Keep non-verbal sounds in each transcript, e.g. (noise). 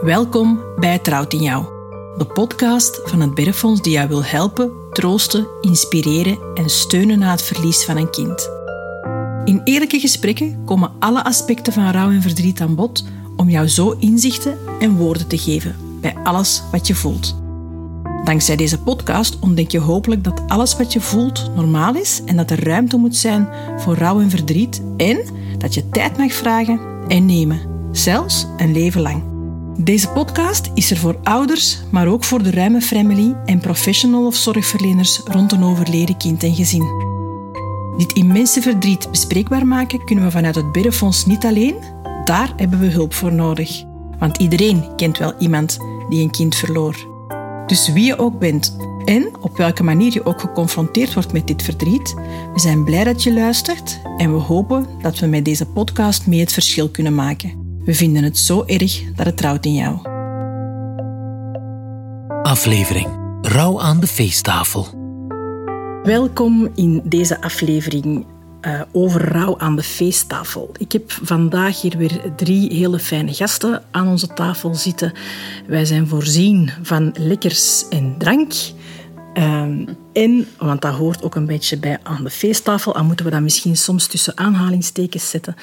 Welkom bij Trouwt in Jou, de podcast van het Bergfonds die jou wil helpen, troosten, inspireren en steunen na het verlies van een kind. In eerlijke gesprekken komen alle aspecten van rouw en verdriet aan bod om jou zo inzichten en woorden te geven bij alles wat je voelt. Dankzij deze podcast ontdek je hopelijk dat alles wat je voelt normaal is en dat er ruimte moet zijn voor rouw en verdriet en dat je tijd mag vragen en nemen, zelfs een leven lang. Deze podcast is er voor ouders, maar ook voor de ruime family en professional of zorgverleners rond een overleden kind en gezin. Dit immense verdriet bespreekbaar maken kunnen we vanuit het Biddenfonds niet alleen. Daar hebben we hulp voor nodig. Want iedereen kent wel iemand die een kind verloor. Dus wie je ook bent en op welke manier je ook geconfronteerd wordt met dit verdriet, we zijn blij dat je luistert en we hopen dat we met deze podcast mee het verschil kunnen maken. We vinden het zo erg dat het trouwt in jou. Aflevering Rouw aan de feesttafel. Welkom in deze aflevering uh, over rouw aan de feesttafel. Ik heb vandaag hier weer drie hele fijne gasten aan onze tafel zitten. Wij zijn voorzien van lekkers en drank. En, want dat hoort ook een beetje bij aan de feesttafel, al moeten we dat misschien soms tussen aanhalingstekens zetten.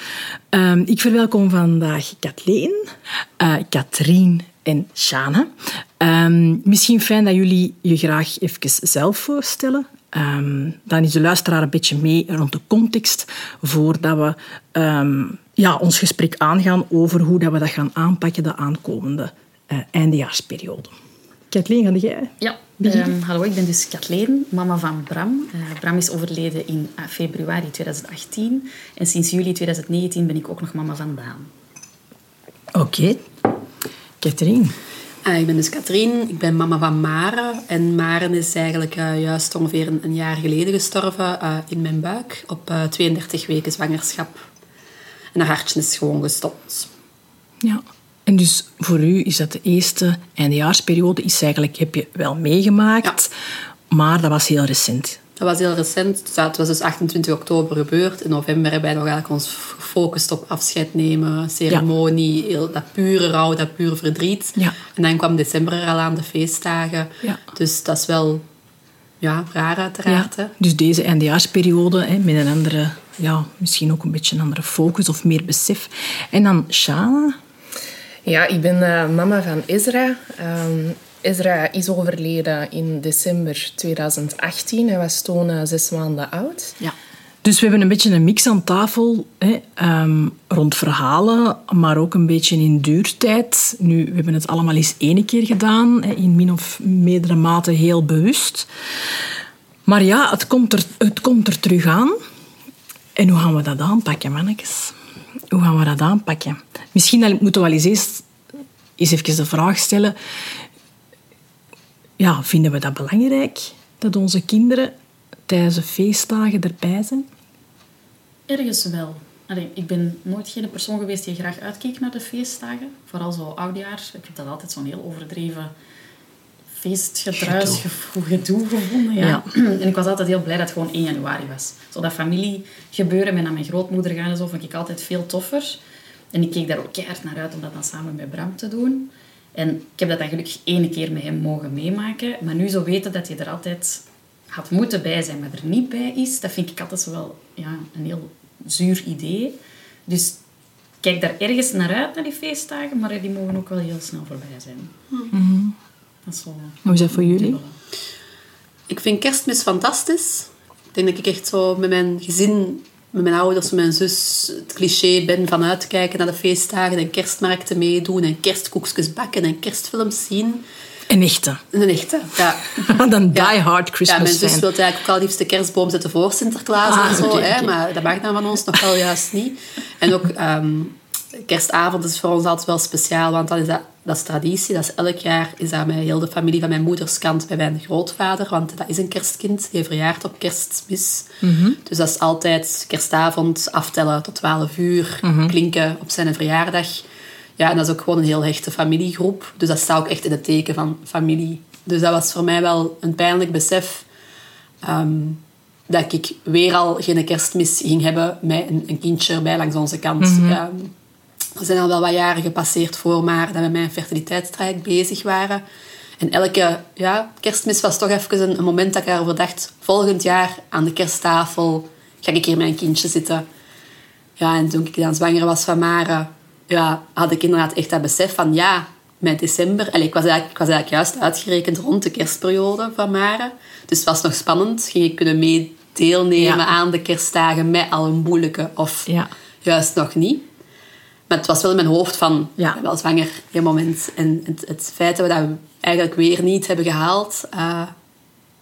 Um, ik verwelkom vandaag Kathleen, uh, Katrien en Shana. Um, misschien fijn dat jullie je graag even zelf voorstellen. Dan is de luisteraar een beetje mee rond de context voordat we ja, ons gesprek aangaan over hoe dat we dat gaan aanpakken de aankomende uh, eindejaarsperiode. Kathleen, ga jij? Ja, um, hallo, ik ben dus Kathleen, mama van Bram. Uh, Bram is overleden in uh, februari 2018 en sinds juli 2019 ben ik ook nog mama van Daan. Oké. Okay. Katrien? Uh, ik ben dus Katrien, ik ben mama van Maren. En Maren is eigenlijk uh, juist ongeveer een, een, jaar geleden gestorven uh, in mijn buik op 32 weken zwangerschap. En haar hartje is gewoon gestopt. Ja, en dus voor u is dat de eerste eindejaarsperiode, is eigenlijk, heb je wel meegemaakt, ja. maar dat was heel recent. Dat was heel recent. Het was dus 28 oktober gebeurd. In november hebben wij nog eigenlijk ons gefocust op afscheid nemen, ceremonie, ja. dat pure rouw, dat pure verdriet. Ja. En dan kwam december er al aan, de feestdagen. Dus dat is wel ja, raar uiteraard. Hè? Dus deze eindejaarsperiode hè, met een andere, ja, misschien ook een beetje een andere focus of meer besef. En dan Shana. Ja, ik ben uh, mama van Ezra. Um, Ezra is overleden in december 2018. Hij was toen uh, zes maanden oud. Ja. Dus we hebben een beetje een mix aan tafel hè, um, rond verhalen, maar ook een beetje in duurtijd. Nu, we hebben het allemaal eens één keer gedaan, hè, in min of meerdere mate heel bewust. Maar ja, het komt, er, het komt er terug aan. En hoe gaan we dat aanpakken, mannetjes? Hoe gaan we dat aanpakken? Misschien moeten we wel eens eens even de vraag stellen ja, vinden we dat belangrijk dat onze kinderen tijdens de feestdagen erbij zijn? Ergens wel. Ik ben nooit geen persoon geweest die graag uitkeek naar de feestdagen. Vooral zo oudjaar. Ik heb dat altijd zo'n heel overdreven feestgedruis, gedoe gevonden. Ja. ja. (clears throat) En ik was altijd heel blij dat het gewoon 1 januari was. Zo dat familiegebeuren met naar mijn grootmoeder gaan en zo vond ik altijd veel toffer. En ik keek daar ook keihard naar uit om dat dan samen met Bram te doen. En ik heb dat dan gelukkig één keer met hem mogen meemaken. Maar nu zo weten dat je er altijd had moeten bij zijn, maar er niet bij is, dat vind ik altijd zo wel ja, een heel zuur idee. Dus kijk daar ergens naar uit, naar die feestdagen, maar die mogen ook wel heel snel voorbij zijn. Mm-hmm. Dat is zo, Hoe is dat voor jullie? Ik vind kerstmis fantastisch. Ik denk dat ik echt zo met mijn gezin met mijn ouders en mijn zus het cliché ben van uitkijken naar de feestdagen en kerstmarkten meedoen en kerstkoekjes bakken en kerstfilms zien. Een echte. Een echte, ja. (laughs) dan die hard Christmas Ja, mijn zus wil eigenlijk ook al liefst de kerstboom zetten voor Sinterklaas Ah, en zo. hè. Maar dat mag dan van ons nog wel juist niet. En ook ehm, kerstavond is voor ons altijd wel speciaal, want dan is dat, dat is traditie. Dat is elk jaar is dat met heel de familie van mijn moeders kant bij mijn grootvader, want dat is een kerstkind. Die verjaart op kerstmis. Dus dat is altijd kerstavond aftellen tot 12 uur, klinken op zijn verjaardag. Ja, en dat is ook gewoon een heel hechte familiegroep. Dus dat staat ook echt in het teken van familie. Dus dat was voor mij wel een pijnlijk besef ehm, dat ik weer al geen kerstmis ging hebben met een, een kindje erbij langs onze kant. Ehm, er zijn al wel wat jaren gepasseerd voor maar dat we met een fertiliteitstraject bezig waren. En elke ja, kerstmis was toch even een, een moment dat ik erover dacht... Volgend jaar aan de kersttafel ga ik hier met een kindje zitten. Ja, en toen ik dan zwanger was van Mare... Ja, had ik inderdaad echt dat besef van... Ja, met december... Allez, ik, was eigenlijk, ik was eigenlijk juist uitgerekend rond de kerstperiode van Mare. Dus het was nog spannend. Ging ik kunnen mee deelnemen Ja. aan de kerstdagen met al een moeilijke of Ja. juist nog niet. Maar het was wel in mijn hoofd van, Ja. ik ben wel zwanger, geen moment. En het, het feit dat we dat eigenlijk weer niet hebben gehaald, eh,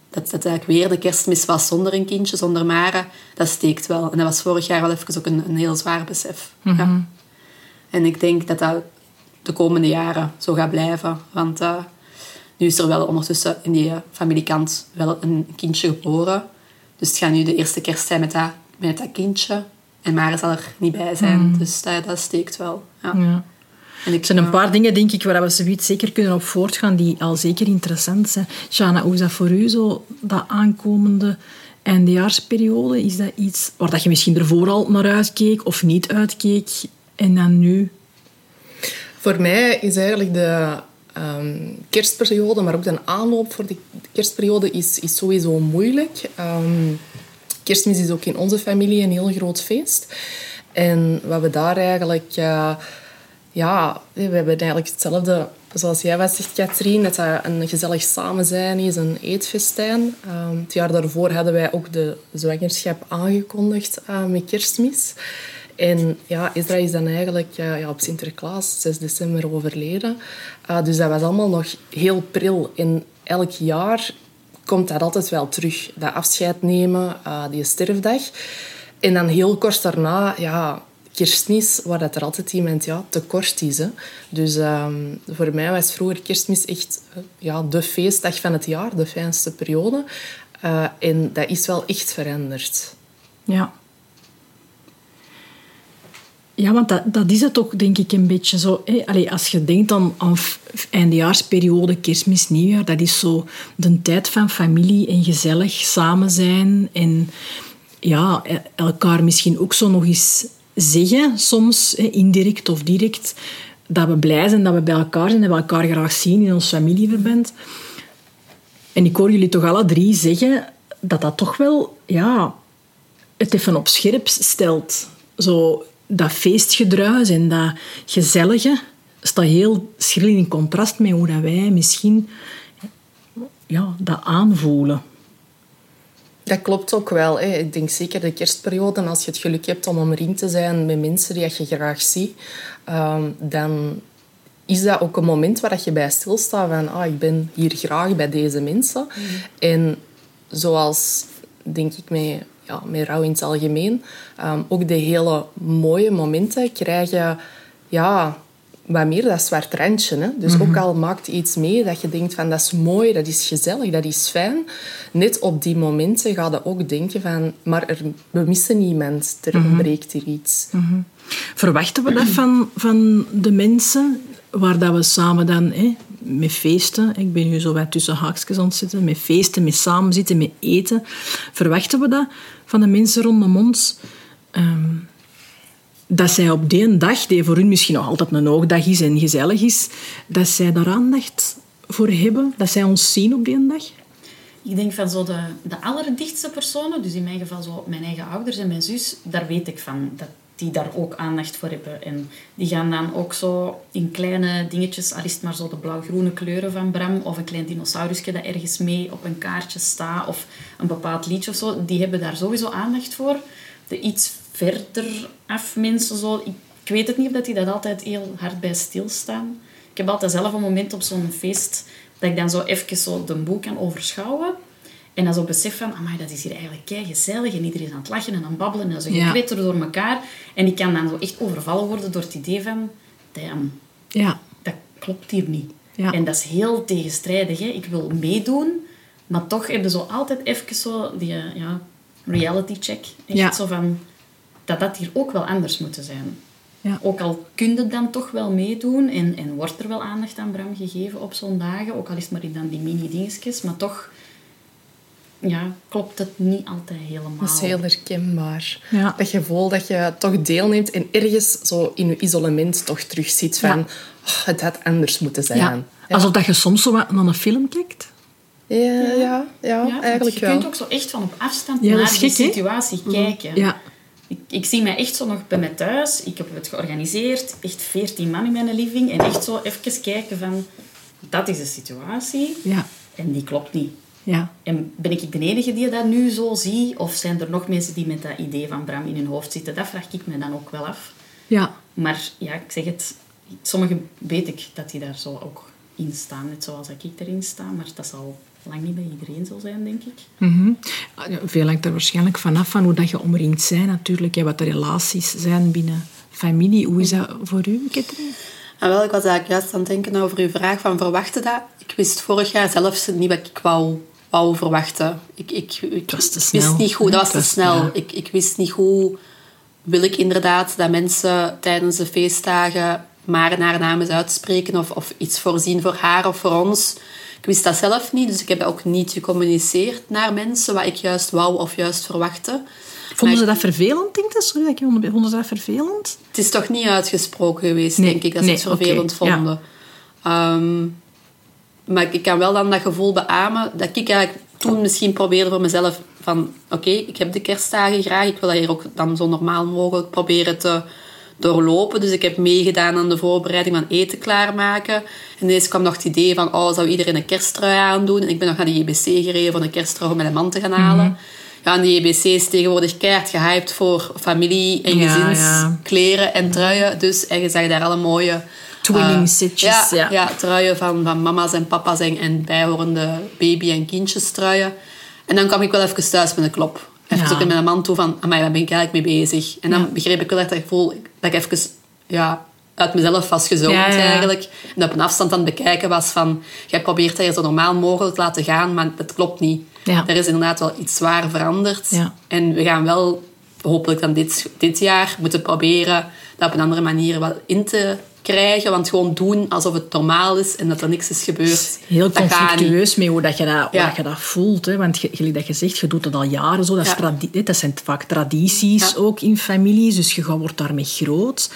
dat dat eigenlijk weer de kerstmis was zonder een kindje, zonder Mare, dat steekt wel. En dat was vorig jaar wel even ook een, een heel zwaar besef. ja. En ik denk dat dat de komende jaren zo gaat blijven. Want eh, nu is er wel ondertussen in die familiekant wel een kindje geboren. Dus het gaat nu de eerste kerst zijn met dat, met dat kindje. En Mare zal er niet bij zijn. Dus dat, dat steekt wel. Ja. Ja. En ik, Er zijn een paar dingen, denk ik, waar we zoiets zeker kunnen op voortgaan, die al zeker interessant zijn. Shana, hoe is dat voor u, zo, dat aankomende eindejaarsperiode? Is dat iets waar dat je misschien ervoor al naar uitkeek of niet uitkeek en dan nu? Voor mij is eigenlijk de ehm, kerstperiode, maar ook de aanloop voor de kerstperiode, is, is sowieso moeilijk. Ehm, kerstmis is ook in onze familie een heel groot feest. En wat we daar eigenlijk... ja, we hebben eigenlijk hetzelfde zoals jij wat zegt, Katrien. Dat dat een gezellig samen zijn is, een eetfestijn. Ehm, het jaar daarvoor hadden wij ook de zwangerschap aangekondigd eh, met kerstmis. En ja, Ezra is dan eigenlijk eh, ja, op Sinterklaas, 6 december, overleden. Eh, dus dat was allemaal nog heel pril. En elk jaar komt dat altijd wel terug. Dat afscheid nemen, eh, die sterfdag. En dan heel kort daarna, ja, kerstmis, waar dat er altijd iemand ja, tekort is. Hè. Dus ehm, voor mij was vroeger kerstmis echt eh, ja, de feestdag van het jaar, de fijnste periode. Eh, en dat is wel echt veranderd. Ja. Ja, want dat, dat is het ook, denk ik, een beetje zo. Hè? Allee, als je denkt aan, aan eindejaarsperiode, kerstmis, nieuwjaar, dat is zo de tijd van familie en gezellig samen zijn. En ja, e- elkaar misschien ook zo nog eens zeggen, soms hè, indirect of direct, dat we blij zijn dat we bij elkaar zijn, dat we elkaar graag zien in ons familieverband. En ik hoor jullie toch alle drie zeggen dat dat toch wel ja, het even op scherp stelt. Zo dat feestgedruis en dat gezellige staat heel schril in contrast met hoe dat wij misschien ja, dat aanvoelen. Dat klopt ook wel. Hè. Ik denk zeker de kerstperiode, als je het geluk hebt om omringd te zijn met mensen die je graag ziet, ehm, dan is dat ook een moment waar je bij stilstaat van ah, ik ben hier graag bij deze mensen. En zoals, denk ik, met, ja, met rouw in het algemeen, ehm, ook de hele mooie momenten krijg je ja, wat meer dat zwart randje. Hè? Dus ook al maakt iets mee dat je denkt van dat is mooi, dat is gezellig, dat is fijn. Net op die momenten ga je ook denken van maar er, we missen iemand, er ontbreekt hier iets. Verwachten we dat van, van de mensen waar dat we samen dan hè, met feesten, ik ben nu zo wat tussen haakjes aan zitten, met feesten, met samenzitten, met eten, verwachten we dat van de mensen rondom ons? Ehm, dat zij op die dag, die voor hun misschien nog altijd een hoogdag is en gezellig is, dat zij daar aandacht voor hebben, dat zij ons zien op die dag? Ik denk van zo de, de allerdichtste personen, dus in mijn geval zo mijn eigen ouders en mijn zus, daar weet ik van. Dat die daar ook aandacht voor hebben. En die gaan dan ook zo in kleine dingetjes, al is het maar zo de blauw-groene kleuren van Bram, of een klein dinosaurusje dat ergens mee op een kaartje staat, of een bepaald liedje of zo, die hebben daar sowieso aandacht voor. De iets verder af mensen zo, ik, ik weet het niet of dat die dat altijd heel hard bij stilstaan. Ik heb altijd zelf een moment op zo'n feest dat ik dan zo even zo de boel kan overschouwen. En dan zo besef van, amai, dat is hier eigenlijk kei gezellig. En iedereen is aan het lachen en aan het babbelen. En zo Ja. gekwetter door elkaar. En ik kan dan zo echt overvallen worden door het idee van... Damn, Ja. dat klopt hier niet. Ja. En dat is heel tegenstrijdig. Hè. Ik wil meedoen, maar toch heb je zo altijd even zo die eh, ja, reality check. Echt Ja. zo van, dat dat hier ook wel anders moeten zijn. Ja. Ook al kun je dan toch wel meedoen en, en wordt er wel aandacht aan Bram gegeven op zo'n dagen, ook al is het maar in dan die mini-dingetjes, maar toch ja, klopt het niet altijd helemaal. Dat is heel herkenbaar. Ja. Dat gevoel dat je toch deelneemt en ergens zo in je isolement toch terug zit van... Ja. "Oh, het had anders moeten zijn. Ja. Alsof dat je soms zo wat naar een film kijkt. Ja, ja, ja, eigenlijk je wel. kunt ook zo echt van op afstand naar die gek, hè? situatie kijken. Ja. Ik, ik zie mij echt zo nog bij mij thuis. Ik heb het georganiseerd. Echt veertien man in mijn living. En echt zo even kijken van... Dat is de situatie. Ja. En die klopt niet. Ja. En ben ik de enige die dat nu zo zie? Of zijn er nog mensen die met dat idee van Bram in hun hoofd zitten? Dat vraag ik me dan ook wel af. Ja. Maar ja, ik zeg het... Sommigen weet ik dat die daar zo ook in staan. Net zoals dat ik erin sta. Maar dat zal lang niet bij iedereen zo zijn, denk ik. Mhm. Ja, Veel hangt er waarschijnlijk vanaf van hoe dat je omringd bent natuurlijk. Wat de relaties zijn binnen familie. Hoe is dat voor u, Katrien? En wel, ik was eigenlijk juist aan het denken over uw vraag van verwachten dat. Ik wist vorig jaar zelfs niet wat ik wou, wou verwachten. Ik, ik, ik wist niet goed, dat was te snel. Ik, ik wist niet hoe wil ik inderdaad dat mensen tijdens de feestdagen maar naar naam eens uitspreken of, of iets voorzien voor haar of voor ons. Ik wist dat zelf niet, dus ik heb dat ook niet gecommuniceerd naar mensen wat ik juist wou of juist verwachtte. Vonden ze dat vervelend, denk? Sorry dat ik. Vonden ze dat vervelend? Het is toch niet uitgesproken geweest, Nee, denk ik, dat nee, ze het vervelend ja. vonden. Maar ik kan wel dan dat gevoel beamen dat ik eigenlijk toen misschien probeerde voor mezelf van oké, ik heb de kerstdagen graag, ik wil dat hier ook dan zo normaal mogelijk proberen te doorlopen. Dus ik heb meegedaan aan de voorbereiding van eten klaarmaken. En ineens kwam nog het idee van, oh, zou iedereen een kersttrui aandoen? En ik ben nog naar de JBC gereden voor een kersttrui om mijn man te gaan halen. Ja, en de JBC is tegenwoordig keihard gehyped voor familie- en Ja, gezinskleren en truien. Dus en je zag daar alle mooie... Twinning setjes, ja, ja. ja, truien van, van mama's en papa's en, en bijhorende baby- en kindjestruien. En dan kwam ik wel even thuis met een klop. Even Ja. met mijn man toe van, amai, waar ben ik eigenlijk mee bezig? En dan Ja. begreep ik wel echt dat gevoel dat ik even ja, uit mezelf was gezoomd Ja, eigenlijk. En op een afstand aan het bekijken was van, jij probeert dat zo normaal mogelijk te laten gaan, maar dat klopt niet. Er is inderdaad wel iets zwaar veranderd. En we gaan wel, hopelijk dan dit, dit jaar, moeten proberen dat op een andere manier wel in te krijgen. Want gewoon doen alsof het normaal is en dat er niks is gebeurd. Heel conflictueus mee hoe, dat je, dat, hoe Ja. dat je dat voelt. Hè? Want je- gelijk dat je zegt, je doet dat al jaren zo. Dat, Ja. tradi- dat zijn vaak tradities Ja. ook in families. Dus je gaat- wordt daarmee groot.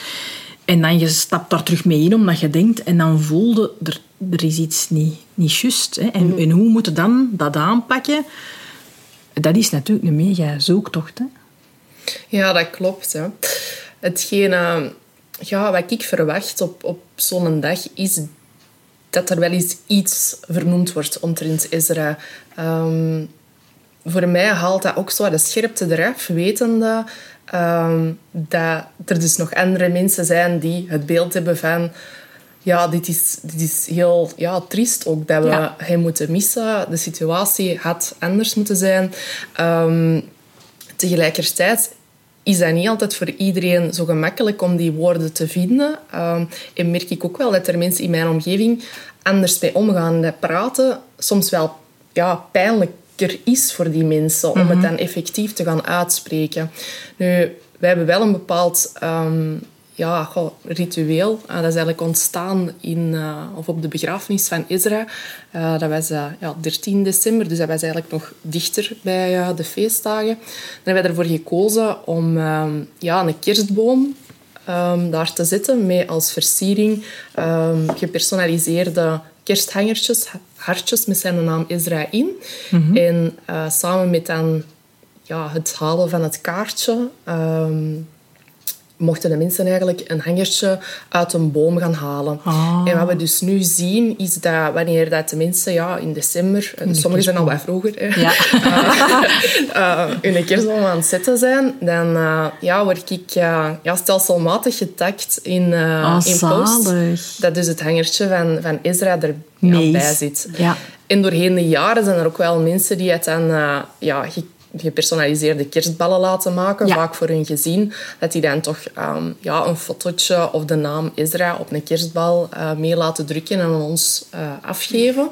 En dan je stapt daar terug mee in omdat je denkt... En dan voelde er, er is iets niet, niet juist. Hè? En, Mhm. en hoe moet je dan dat aanpakken? Dat is natuurlijk een mega zoektocht. Hè? Ja, dat klopt. Hè. Hetgeen eh, ja, wat ik verwacht op, op zo'n dag is dat er wel eens iets vernoemd wordt omtrent Ezra. Ehm, voor mij haalt dat ook zo de scherpte eraf, wetende ehm, dat er dus nog andere mensen zijn die het beeld hebben van... Ja, dit is, dit is heel ja, triest ook dat we Ja. hem moeten missen. De situatie had anders moeten zijn. Ehm, tegelijkertijd is dat niet altijd voor iedereen zo gemakkelijk om die woorden te vinden. Ehm, en merk ik ook wel dat er mensen in mijn omgeving anders mee omgaan. Dat praten soms wel ja, pijnlijker is voor die mensen om het dan effectief te gaan uitspreken. Nu, wij hebben wel een bepaald ehm, ja, goh, ritueel. Eh, dat is eigenlijk ontstaan in, eh, of op de begrafenis van Ezra. Eh, dat was ja, 13 december, dus dat was eigenlijk nog dichter bij de feestdagen. Dan hebben we ervoor gekozen om ehm, ja, een kerstboom ehm, daar te zetten met als versiering ehm, gepersonaliseerde kersthangertjes, hartjes met zijn naam Ezra in. En eh, samen met dan ja, het halen van het kaartje mochten de mensen eigenlijk een hangertje uit een boom gaan halen. Ah. En wat we dus nu zien, is dat wanneer dat de mensen ja, in december, en sommigen zijn al wat vroeger, hè, Ja. (laughs) eh, hun kerstboom aan het zetten zijn, dan eh, ja, word ik eh, ja, stelselmatig getakt in, eh Ah, in post. Dat dus het hangertje van, van Ezra erbij zit. Ja. En doorheen de jaren zijn er ook wel mensen die het dan eh, ja, gepersonaliseerde kerstballen laten maken, Ja. vaak voor hun gezin. Dat die dan toch ehm, ja, een fotootje of de naam Ezra op een kerstbal eh, mee laten drukken en aan ons eh, afgeven.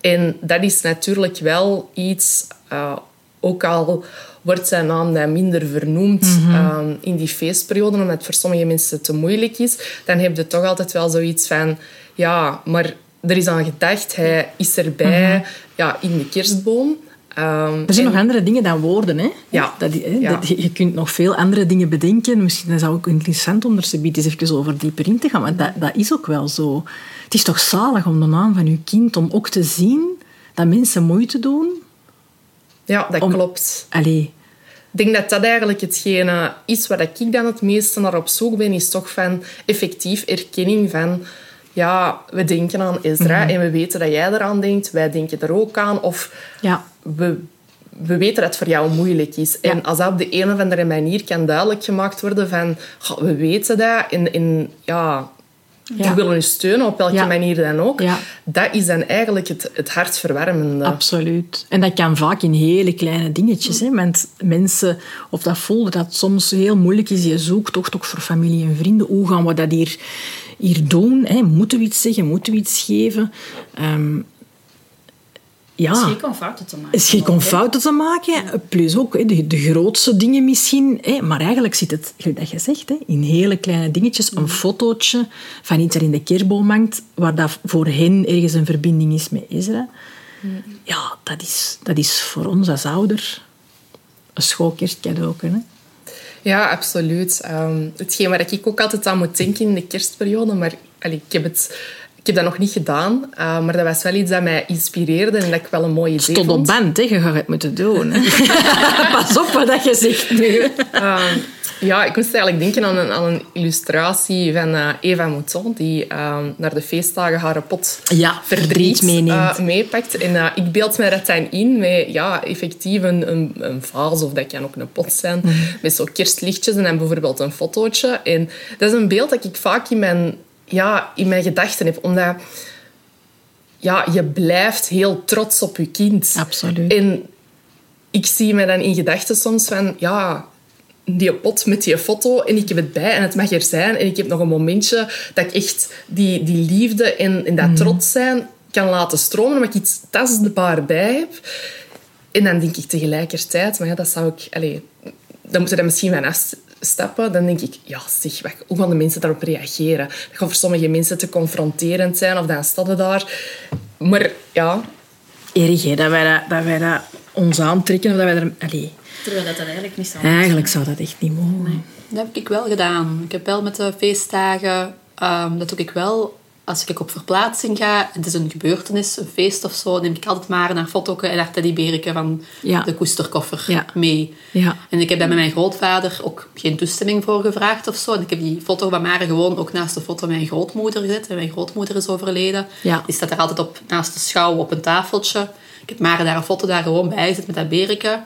En dat is natuurlijk wel iets, eh, ook al wordt zijn naam dan minder vernoemd ehm, in die feestperiode, omdat het voor sommige mensen te moeilijk is, dan heb je toch altijd wel zoiets van, ja, maar er is aan gedacht, hij is erbij ja, in de kerstboom. Ehm, Er zijn en- nog andere dingen dan woorden, hè? Ja. Dat, hè, Ja. dat- je kunt nog veel andere dingen bedenken. Misschien is dat ook interessant om er eens even over dieper in te gaan. Want dat, dat is ook wel zo. Het is toch zalig om de naam van je kind, om ook te zien dat mensen moeite doen. ja, dat om- klopt. Allee, Ik denk dat dat eigenlijk hetgene is waar ik dan het meeste naar op zoek ben, is toch van effectief erkenning van... Ja, we denken aan Ezra Mhm. en we weten dat jij eraan denkt. Wij denken er ook aan. Of ja. we, we weten dat het voor jou moeilijk is. Ja. En als dat op de een of andere manier kan duidelijk gemaakt worden van... "Goh, we weten dat en, en ja, Ja. we willen je steunen op welke manier dan ook. Dat is dan eigenlijk het, het hartverwarmende. Absoluut. En dat kan vaak in hele kleine dingetjes. Hè? Want mensen, of dat voelen dat het soms heel moeilijk is. Je zoekt toch, toch voor familie en vrienden. Hoe gaan we dat hier, hier doen? Hè? Moeten we iets zeggen? Moeten we iets geven? Ehm, ja. Het is geen om fouten te maken. Het is geen om ook, fouten te maken. Plus ook hè, de, de grootste dingen misschien. Hè. Maar eigenlijk zit het, dat je zegt, hè, in hele kleine dingetjes. Een fotootje van iets dat in de kerstboom hangt, waar dat voor hen ergens een verbinding is met Ezra. Ja, dat is, dat is voor ons als ouder een schoon kerstcadeau. Hè. Ja, absoluut. Ehm, hetgeen waar ik ook altijd aan moet denken in de kerstperiode, maar allee, ik, heb het, ik heb dat nog niet gedaan, eh, maar dat was wel iets dat mij inspireerde en dat ik wel een mooi idee Tot op vond. band, hè. je gaat het moeten doen. (laughs) Pas op wat je zegt nu. Ehm, ja, ik moest eigenlijk denken aan een, aan een illustratie van eh, Eva Mouton, die ehm, naar de feestdagen haar pot Ja, verdriet meeneemt. eh, meepakt. En eh, ik beeld mij dat dan in met ja, effectief een, een, een vaas, of dat kan ook een pot zijn, Mhm. met zo kerstlichtjes en dan bijvoorbeeld een fotootje. En dat is een beeld dat ik vaak in mijn, ja, in mijn gedachten heb, omdat ja, je blijft heel trots op je kind. Absoluut. En ik zie me dan in gedachten soms van, ja, die pot met die foto en ik heb het bij en het mag er zijn. En ik heb nog een momentje dat ik echt die, die liefde en, en dat trots zijn kan laten stromen, omdat ik iets tastbaar bij heb. En dan denk ik tegelijkertijd, maar ja, dat zou ik... Allez, dan moeten we er misschien van afstappen. Dan denk ik, ja zeg, wat, hoe gaan de mensen daarop reageren? Dat gaat voor sommige mensen te confronterend zijn, of dan staat het daar. Maar ja, hè, dat wij dat, dat wij dat ons aantrekken. Of dat wij er, allee, Terwijl dat, dat eigenlijk niet zou eigenlijk zou dat echt niet mogen. Dat heb ik wel gedaan. Ik heb wel met de feestdagen, ehm, dat doe ik wel. Als ik op verplaatsing ga, en het is een gebeurtenis, een feest of zo, neem ik altijd maar een foto en haar teddyberken van Ja. de koesterkoffer Ja. mee. Ja. En ik heb daar met mijn grootvader ook geen toestemming voor gevraagd of zo. En ik heb die foto van Mare gewoon ook naast de foto van mijn grootmoeder gezet. En mijn grootmoeder is overleden. Ja. Die staat er altijd op, naast de schouw op een tafeltje. Ik heb Mare daar een foto daar gewoon bij gezet met dat berken.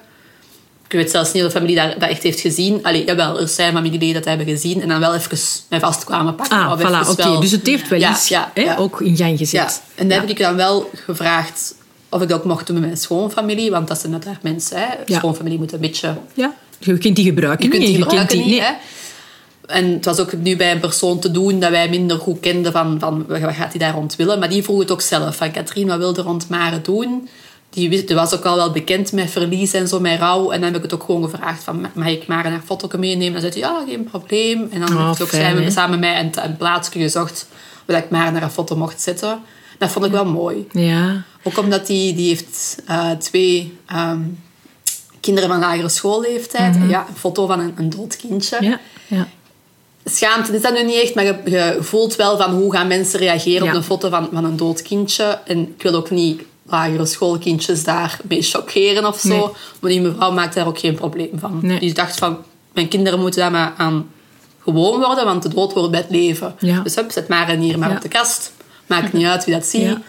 Ik weet zelfs niet of de familie dat, dat echt heeft gezien. Allee, jawel, er zijn familieleden dat hebben gezien. En dan wel even mij vast kwamen pakken. Ah, Of voilà, oké. Dus het heeft wel Ja, iets ja, hè, ja. ook in gang gezet. Ja, en dan heb ik dan wel gevraagd of ik dat ook mocht doen met mijn schoonfamilie. Want dat zijn uiteraard mensen. Hè. Schoonfamilie moet een beetje Ja. Je kunt die gebruiken. je kunt die gebruiken die, niet, nee. hè. En het was ook nu bij een persoon te doen dat wij minder goed kenden van, van wat gaat hij daar rond willen. Maar die vroeg het ook zelf. Van Katrien, wat wilde rond Mare doen? Die, was ook al wel bekend met verlies en zo, met rouw. En dan heb ik het ook gewoon gevraagd van, mag ik Mare naar foto meenemen? Dan zei hij, ja, geen probleem. En dan Oh, ik ook fijn, samen, met mij een, een plaatsje gezocht waar ik Mare naar een foto mocht zetten. Dat vond ik wel mooi. Ja. Ook omdat die, die heeft eh, twee ehm, kinderen van lagere schoolleeftijd. En ja, een foto van een, een dood kindje. Ja. Ja. Schaamte is dat nu niet echt, maar je, je voelt wel van hoe gaan mensen reageren Ja. op een foto van, van een dood kindje. En ik wil ook niet lagere schoolkindjes daarmee chockeren of zo. Nee. Maar die mevrouw maakt daar ook geen probleem van. Nee. Die dacht van, mijn kinderen moeten daar maar aan gewoon worden, want de dood wordt bij het leven. Ja. Dus hup, zet maar een hier maar Ja. op de kast. Maakt niet uit wie dat ziet. Ja.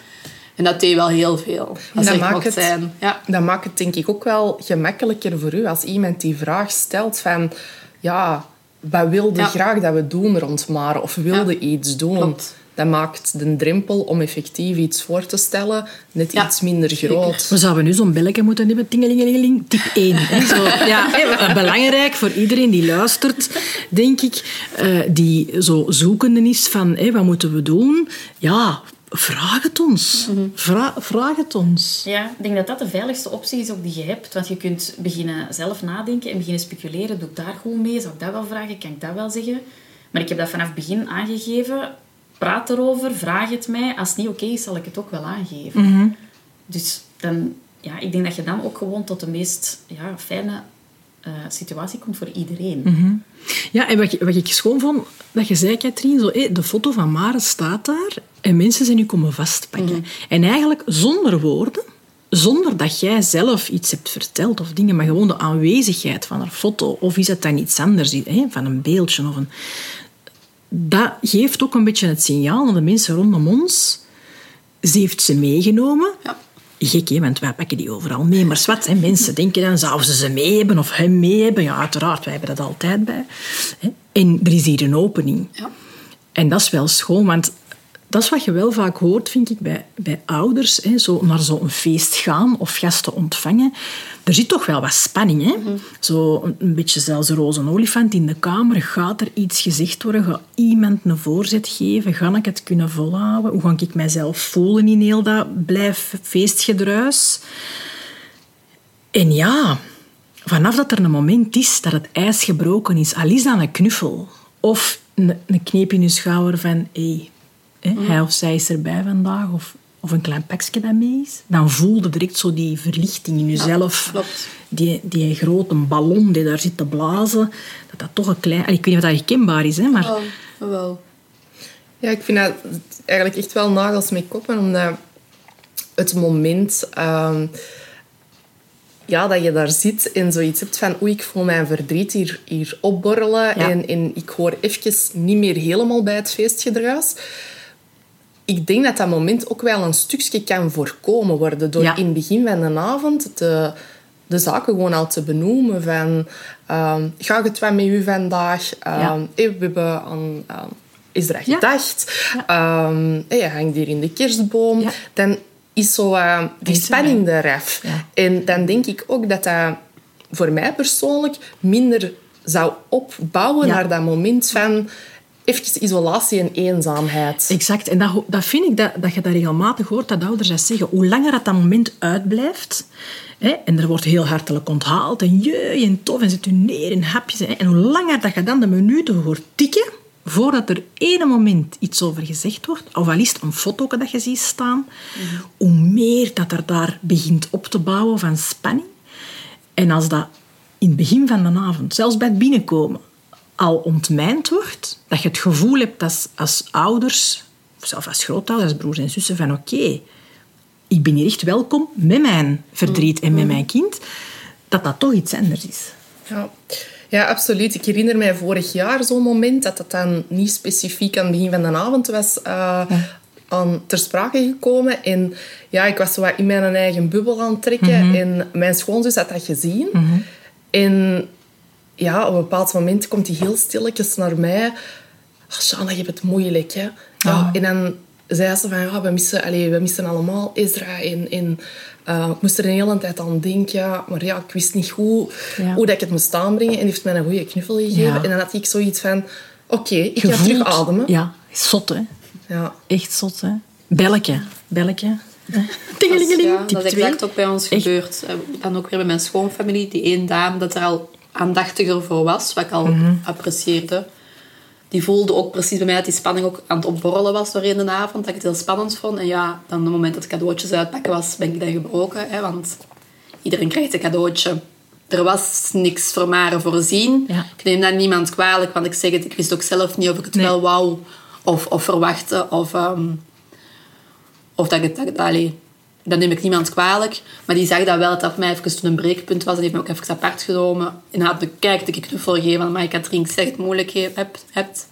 En dat deed wel heel veel. Als Dat maakt het- zijn. Ja. dat maakt het denk ik ook wel gemakkelijker voor u als iemand die vraag stelt van... Ja, wat wilde Ja. graag dat we doen rond Mare? Of wilde Ja. iets doen? Klopt. Dat maakt de drempel om effectief iets voor te stellen net Ja. iets minder groot. We zouden nu zo'n belletje moeten hebben. Tingelingelingeling, tip 1. Hè, zo. Ja, (laughs) hè, belangrijk voor iedereen die luistert, denk ik. eh, die zo zoekende is van, hè, wat moeten we doen? Ja, vraag het ons. Vra- vraag het ons. Ja, ik denk dat dat de veiligste optie is ook die je hebt. Want je kunt beginnen zelf nadenken en beginnen speculeren. Doe ik daar goed mee? Zou ik dat wel vragen? Kan ik dat wel zeggen? Maar ik heb dat vanaf het begin aangegeven. Praat erover, vraag het mij. Als het niet oké is, zal ik het ook wel aangeven. Dus dan ja, ik denk dat je dan ook gewoon tot de meest ja, fijne eh, situatie komt voor iedereen. Mhm. Ja, en wat, wat ik schoon vond, dat je zei, Katrien, zo, hé, de foto van Mare staat daar en mensen zijn nu komen vastpakken. En eigenlijk zonder woorden, zonder dat jij zelf iets hebt verteld of dingen, maar gewoon de aanwezigheid van een foto, of is het dan iets anders, hè, van een beeldje of een... Dat geeft ook een beetje het signaal aan de mensen rondom ons. Ze heeft ze meegenomen. Ja. Gek, hè, want wij pakken die overal mee. Maar wat, hè, mensen denken dan, zouden ze ze mee hebben of hem mee hebben? Ja, uiteraard, wij hebben dat altijd bij. En er is hier een opening. Ja. En dat is wel schoon, want dat is wat je wel vaak hoort, vind ik, bij, bij ouders. Hè, zo naar zo'n feest gaan of gasten ontvangen. Er zit toch wel wat spanning. Hè? Zo een, een beetje zelfs een roze olifant in de kamer. Gaat er iets gezegd worden? Gaat iemand een voorzet geven? Ga ik het kunnen volhouden? Hoe ga ik mijzelf voelen in heel dat blijf feestgedruis? En ja, vanaf dat er een moment is dat het ijs gebroken is, al is dat een knuffel of een, een kneep in je schouder van hey, hè, hij of zij is erbij vandaag of, of een klein pakje dat mee is, dan voel je direct zo die verlichting in jezelf. Die, die grote ballon die daar zit te blazen, dat dat toch een klein... Ik weet niet of dat herkenbaar is, hè, maar... Oh, wel. Ja, ik vind dat eigenlijk echt wel nagels met koppen, omdat het moment ehm, ja, dat je daar zit en zoiets hebt van oei, ik voel mijn verdriet hier, hier opborrelen Ja. en, en ik hoor even niet meer helemaal bij het feestgedruis. Ik denk dat dat moment ook wel een stukje kan voorkomen worden door Ja. in het begin van de avond de, de zaken gewoon al te benoemen van ehm ga het wat met u vandaag? Ehm, hey, we hebben aan... ehm, is er aan Ja. gedacht? Hey, je hangt hier in de kerstboom. Ja. Dan is zo eh, die spanning eraf. Ja. En dan denk ik ook dat dat voor mij persoonlijk minder zou opbouwen Ja. naar dat moment van even isolatie en eenzaamheid. Exact. En dat, dat vind ik dat, dat je dat regelmatig hoort, dat ouders zeggen. Hoe langer dat, dat moment uitblijft, hè, en er wordt heel hartelijk onthaald, en jee, en tof, en zet u neer in hapjes. Hè, en hoe langer dat je dan de minuten hoort tikken, voordat er ene moment iets over gezegd wordt, of al is het een foto dat je ziet staan, hoe meer dat er daar begint op te bouwen van spanning. En als dat in het begin van de avond, zelfs bij het binnenkomen, al ontmijnd wordt, dat je het gevoel hebt als, als ouders, of zelfs als grootouders, broers en zussen, van oké, ik ben hier echt welkom met mijn verdriet en met mijn kind, dat dat toch iets anders is. Ja. ja, absoluut. Ik herinner mij vorig jaar zo'n moment dat dat dan niet specifiek aan het begin van de avond was eh, aan ter sprake gekomen. En ja, ik was zo wat in mijn eigen bubbel aan het trekken. En mijn schoonzus had dat gezien. En ja, op een bepaald moment komt hij heel stilletjes naar mij. Oh, Shana, je hebt het moeilijk, hè? Ja, En dan zei ze van, ja, we missen, allee, we missen allemaal Ezra. En, en eh, ik moest er een hele tijd aan denken. Maar ja, ik wist niet hoe, Ja. hoe dat ik het moest aanbrengen. En die heeft mij een goede knuffel gegeven. Ja. En dan had ik zoiets van, oké, ik ga terug ademen. Ja, zot hè. Ja. Echt zot hè. Belletje, belletje. (laughs) Dat is, ja, dat is exact ook bij ons Echt. gebeurd. Eh, Dan ook weer bij mijn schoonfamilie. Die één dame dat er al aandachtiger voor was, wat ik al Mhm. apprecieerde. Die voelde ook precies bij mij dat die spanning ook aan het opborrelen was doorheen de avond. Dat ik het heel spannend vond. En ja, dan op het moment dat het cadeautjes uitpakken was, ben ik dan gebroken. Hè, want iedereen krijgt een cadeautje. Er was niks voor Mare voorzien. Ja. Ik neem dat niemand kwalijk, want ik zeg het, ik wist ook zelf niet of ik het Nee. wel wou of, of verwachtte. Of, ehm, of dat ik het... Dat, allee, dat neem ik niemand kwalijk. Maar die zag dat wel, dat dat voor mij even toen een breekpunt was. En heeft me ook even apart genomen. En had me kijk, een knuffel gegeven. Maar ik had zeg het moeilijk he- hebt.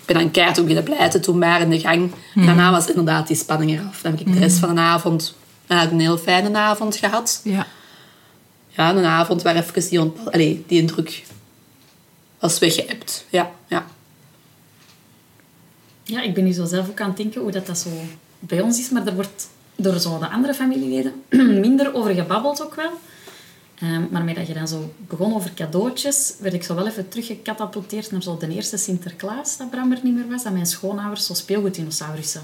Ik ben dan keihard ook beginnen pleiten toen maar in de gang. En daarna was inderdaad die spanning eraf. Dan heb ik de rest van de avond een heel fijne avond gehad. Ja. Ja, een avond waar even die, ont- allee, die indruk was weggeëpt. Ja, ja. Ja, ik ben nu zo zelf ook aan het denken hoe dat, dat zo bij ons is, maar er wordt door zo de andere familieleden (clears throat) minder over gebabbeld ook wel. Ehm, maar met dat je dan zo begon over cadeautjes, werd ik zo wel even teruggecatapulteerd naar zo de eerste Sinterklaas, dat Bram er niet meer was. Dat mijn schoonouders zo speelgoeddinosaurussen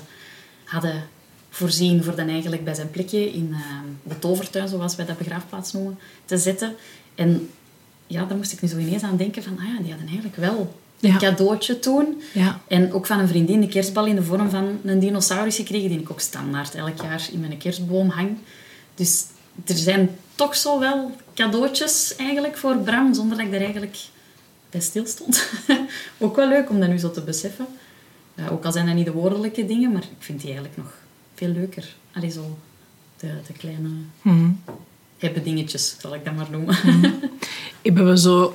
hadden voorzien voor dan eigenlijk bij zijn plekje in ehm, de tovertuin, zoals wij dat begraafplaats noemen, te zetten. En ja, daar moest ik nu zo ineens aan denken van, ah ja, die hadden eigenlijk wel een Ja. cadeautje toen. Ja. En ook van een vriendin de kerstbal in de vorm van een dinosaurus gekregen, die ik ook standaard elk jaar in mijn kerstboom hang. Dus er zijn toch zo wel cadeautjes eigenlijk voor Bram, zonder dat ik daar eigenlijk bij stilstond. (laughs) ook wel leuk om dat nu zo te beseffen. Ja, ook al zijn dat niet de woordelijke dingen, maar ik vind die eigenlijk nog veel leuker. Allee, zo de, de kleine Mhm. hebben dingetjes, zal ik dat maar noemen. (laughs) Hebben we zo...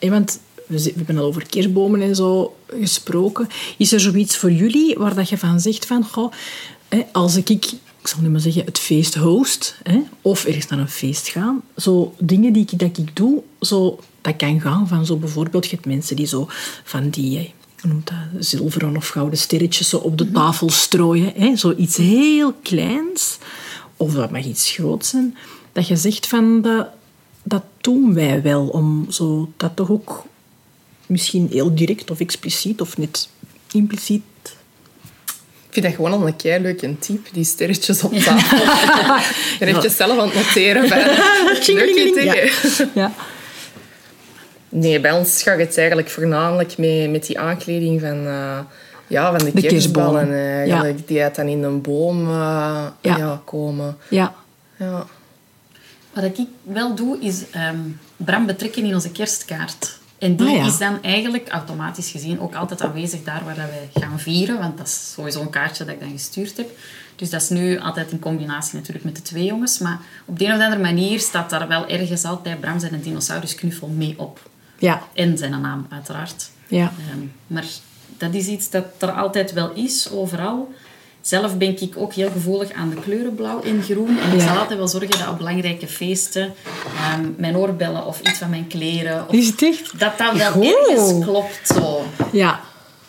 want we, hebben al over kerstbomen en zo gesproken. Is er zoiets voor jullie waar dat je van zegt van... Goh, hè, als ik, ik zal nu maar zeggen, het feest host, hè, of ergens naar een feest gaan, zo dingen die ik, dat ik doe, zo, dat kan gaan van zo bijvoorbeeld, je hebt mensen die zo van die... hè, noemt dat, zilveren of gouden sterretjes zo op de tafel strooien. Hè? Zoiets heel kleins, of dat mag iets groots zijn, dat je zegt van dat, dat doen wij wel om zo dat toch ook misschien heel direct of expliciet of net impliciet. Ik vind dat gewoon al een kei leuk een type, die sterretjes op tafel. (laughs) Je hebt je zelf aan het noteren. Bij. (laughs) Leuk. Ja. Nee, bij ons gaat het eigenlijk voornamelijk mee, met die aankleding van, eh, ja, van de, De kerstballen. eh, Ja. Die uit dan in een boom eh, Ja. ja. komen. Ja. Ja. Wat ik wel doe, is ehm, Bram betrekken in onze kerstkaart. En die Ah, ja. is dan eigenlijk automatisch gezien ook altijd aanwezig daar waar dat wij gaan vieren. Want dat is sowieso een kaartje dat ik dan gestuurd heb. Dus dat is nu altijd in combinatie natuurlijk met de twee jongens. Maar op de een of andere manier staat daar wel ergens altijd Bram zijn dinosaurusknuffel mee op. Ja. En zijn naam, uiteraard. Ja. Ehm, maar dat is iets dat er altijd wel is, overal. Zelf ben ik ook heel gevoelig aan de kleuren blauw en groen. En ik Ja. zal altijd wel zorgen dat op belangrijke feesten ehm, mijn oorbellen of iets van mijn kleren... Of, Is het echt? dat dat wel ergens klopt. Zo. Ja.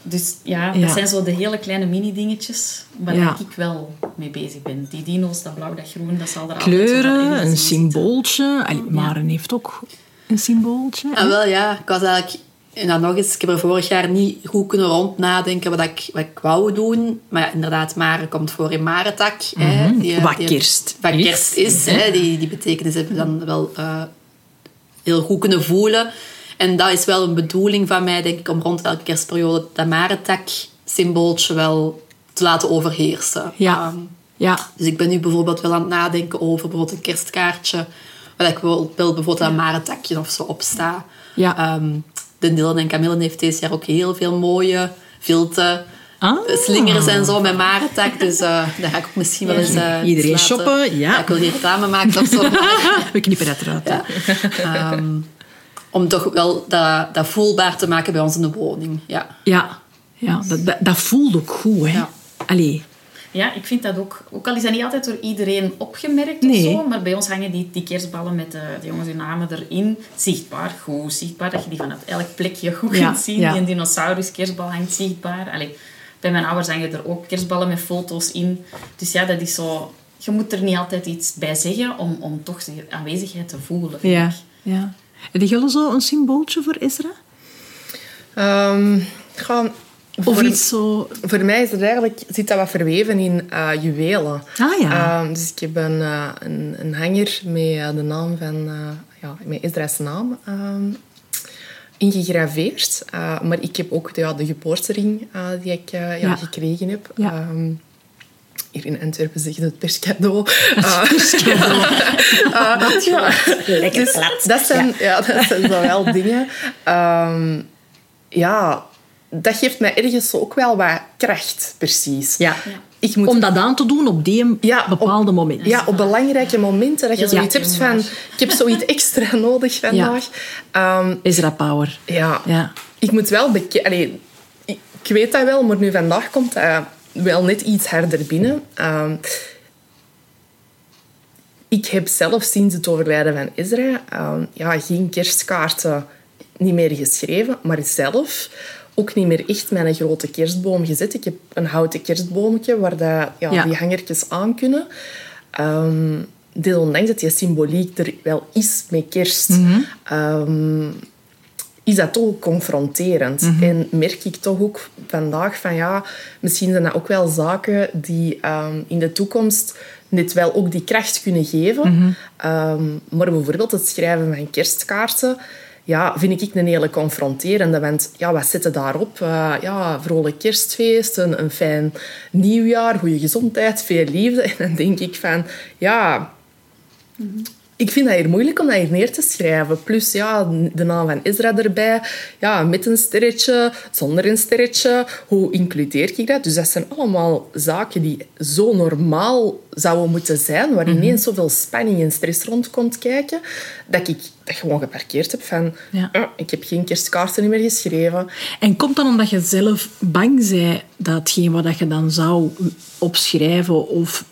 Dus ja, Ja. dat zijn zo de hele kleine mini-dingetjes waar Ja. ik wel mee bezig ben. Die dino's, dat blauw, dat groen, dat zal er altijd zo wel Kleuren, een symbooltje. Allee, Maren heeft ook een symbooltje. Ah, wel ja, ik was eigenlijk... En dan nog eens, ik heb er vorig jaar niet goed kunnen rond nadenken wat ik, wat ik wou doen. Maar ja, inderdaad, Maren komt voor in Marentak. hè, die, Wat die- kerst Wat is. kerst is. Hè, die, die betekenis hebben we dan wel eh, heel goed kunnen voelen. En dat is wel een bedoeling van mij, denk ik, om rond elke kerstperiode dat Marentak-symbooltje wel te laten overheersen. Ja. Ehm, Ja. dus ik ben nu bijvoorbeeld wel aan het nadenken over bijvoorbeeld een kerstkaartje. Waar ik wil, wil bijvoorbeeld een marentakje of zo op sta. Ja. Ehm, de Dylan en Camille heeft deze jaar ook heel veel mooie vilten. Ah. Slingers en zo met marentak. Dus eh daar ga ik ook misschien wel eens... eh, Iedereen eens shoppen, ja. Ik wil geen reclame maken of zo. (laughs) We knippen dat eruit. Ja. Ehm, om toch wel dat, dat voelbaar te maken bij ons in de woning. Ja. Ja, ja dat, dat, dat voelt ook goed, hè? Ja. Allee, Ja, ik vind dat ook. Ook al is dat niet altijd door iedereen opgemerkt Nee. of zo, maar bij ons hangen die, die kerstballen met de, de jongens hun namen erin. Zichtbaar, goed zichtbaar. Dat je die van elk plekje goed Ja, kunt zien. ja. Die een dinosaurus kerstbal hangt zichtbaar. Allee, bij mijn ouders hangen er ook kerstballen met foto's in. Dus ja, dat is zo... Je moet er niet altijd iets bij zeggen om, om toch die aanwezigheid te voelen. ja. ik. ja. Heb jij zo een symbooltje voor Ezra? Ehm, gewoon, Of voor, iets zo... voor mij is het eigenlijk, zit dat wat verweven in eh, juwelen. Ah, ja. Ehm, dus ik heb een, eh, een, een hanger met eh, de naam van... ja, met Ezra's naam ehm, ingegraveerd. Maar ik heb ook de, ja, de geboortering die ik ja, Ja. gekregen heb. Ja. Ehm, hier in Antwerpen zeggen ze het perscadeau. (laughs) (laughs) Ja. Lekker Dus. Dat zijn, ja. dat zijn zo wel dingen. Ja, dat geeft mij ergens ook wel wat kracht, precies. Ja. Ik moet Om dat aan te doen op die Ja, bepaalde moment. ja, op belangrijke momenten dat je zoiets hebt van... Ik heb zoiets extra (laughs) nodig vandaag. Ezra Power. ja. Ja. ik moet wel... beke- Allee, ik, ik weet dat wel, maar nu vandaag komt dat wel net iets harder binnen. Ehm, ik heb zelf sinds het overlijden van Ezra ehm, ja, geen kerstkaarten niet meer geschreven, maar zelf ook niet meer echt met een grote kerstboom gezet. Ik heb een houten kerstboomje waar dat, ja, Ja. die hangertjes aan kunnen. Ehm desondanks dat die symboliek er wel is met kerst, ehm, is dat toch ook confronterend. En merk ik toch ook vandaag van ja, misschien zijn dat ook wel zaken die ehm, in de toekomst net wel ook die kracht kunnen geven. Ehm, maar bijvoorbeeld het schrijven van kerstkaarten, ja, vind ik een hele confronterende. Want ja, wat zitten daarop? Uh, ja, vrolijk kerstfeest, een, een fijn nieuwjaar, goede gezondheid, veel liefde. (laughs) En dan denk ik van, ja... Ik vind dat hier moeilijk om dat hier neer te schrijven. Plus ja, de naam van Ezra erbij. Ja, met een sterretje, zonder een sterretje. Hoe includeer ik dat? Dus dat zijn allemaal zaken die zo normaal zouden moeten zijn. Waar ineens zoveel spanning en stress rond komt kijken. Dat ik dat gewoon geparkeerd heb van... Ja. "Ah, ik heb geen kerstkaarten meer geschreven. En komt dan omdat je zelf bang bent dat hetgeen wat je dan zou opschrijven of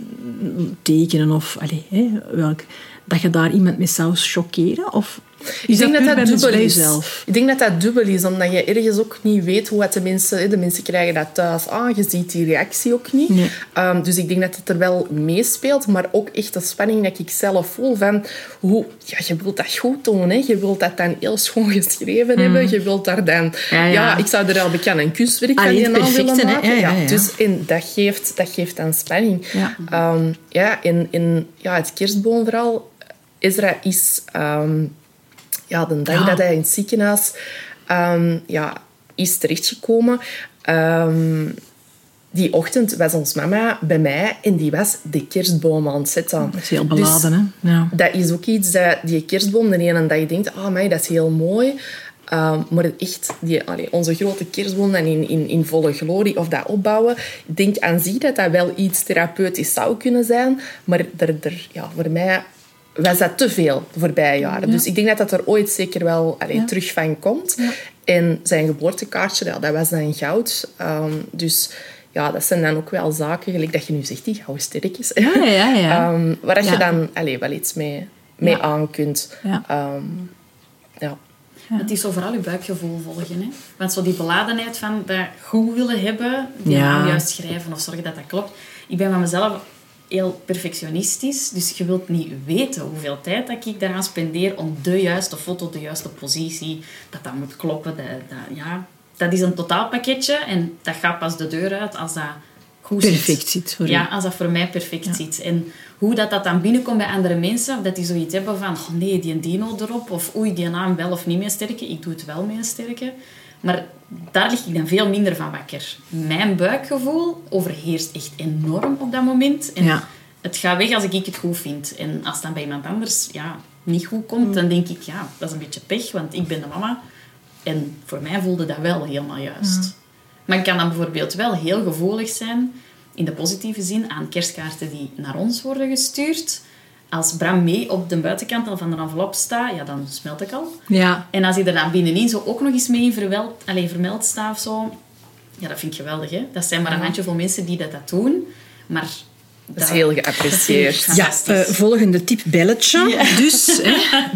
tekenen of allee, hè, welk, dat je daar iemand mee zou chockeren? Of Ik denk dat dat bij dubbel is. jezelf? Ik denk dat dat dubbel is, omdat je ergens ook niet weet hoe het de mensen... De mensen krijgen dat thuis aan, je ziet die reactie ook niet. Nee. Ehm, dus ik denk dat het er wel meespeelt, maar ook echt de spanning dat ik zelf voel van... Hoe, ja, je wilt dat goed doen, hè. Je wilt dat dan heel schoon geschreven hebben. Je wilt daar dan... Mm. Ja, Ja, ja. ik zou er al bekend een kunstwerk Allee, van het die naam willen maken. Ja. Dus en dat, geeft, dat geeft dan spanning. Ja. Ehm, ja, en, en ja, het kerstboomverhaal... Ezra is... ehm, ja, de dag Ja. dat hij in het ziekenhuis ehm, ja, is terechtgekomen. ehm, die ochtend was ons mama bij mij en die was de kerstboom aan het zetten. Dat is heel Dus beladen, hè? Ja. dat is ook iets dat die kerstboom, de ene dag je denkt, ah, amai, dat is heel mooi. Maar echt, die, allee, onze grote kerstboom dan in, in, in volle glorie of dat opbouwen. Ik denk aan zich dat dat wel iets therapeutisch zou kunnen zijn. Maar er, er, ja, voor mij was dat te veel de voorbije jaren. Dus ik denk dat dat er ooit zeker wel allee, terug van komt. En zijn geboortekaartje, ja, dat was dan goud. Ehm, dus ja, dat zijn dan ook wel zaken, gelijk dat je nu zegt, die gouden sterretjes. Ja, ja, ja. (laughs) Ehm, waar Ja. je dan allee, wel iets mee, mee Ja. aan kunt. Ja. Ehm, ja. Het is zo vooral je buikgevoel volgen. Hè? Want zo die beladenheid van dat goed willen hebben, die Ja. juist schrijven of zorgen dat dat klopt. Ik ben van mezelf heel perfectionistisch, dus je wilt niet weten hoeveel tijd dat ik daaraan spendeer om de juiste foto, de juiste positie, dat dat moet kloppen. Dat, dat, ja, dat is een totaalpakketje en dat gaat pas de deur uit als dat goed. Perfect zit voor Ja, als dat voor mij perfect zit. En hoe dat, dat dan binnenkomt bij andere mensen, of dat die zoiets hebben van, oh nee, die dino erop, of oei, die naam wel of niet meer sterke. Ik doe het wel mee sterke. Maar daar lig ik dan veel minder van wakker. Mijn buikgevoel overheerst echt enorm op dat moment. En Ja. het gaat weg als ik het goed vind. En als het dan bij iemand anders ja, niet goed komt, dan denk ik, ja, dat is een beetje pech, want ik ben de mama. En voor mij voelde dat wel helemaal juist. Maar ik kan dan bijvoorbeeld wel heel gevoelig zijn, in de positieve zin, aan kerstkaarten die naar ons worden gestuurd. Als Bram mee op de buitenkant al van de envelop staat, ja, dan smelt ik al. Ja. En als hij er dan binnenin zo ook nog eens mee verweld, allez, vermeld staat of zo, ja, dat vind ik geweldig. Hè? Dat zijn maar een handjevol mensen die dat, dat doen. Maar Dat is heel geapprecieerd. Ja, eh, volgende tip, belletje. Dus hè,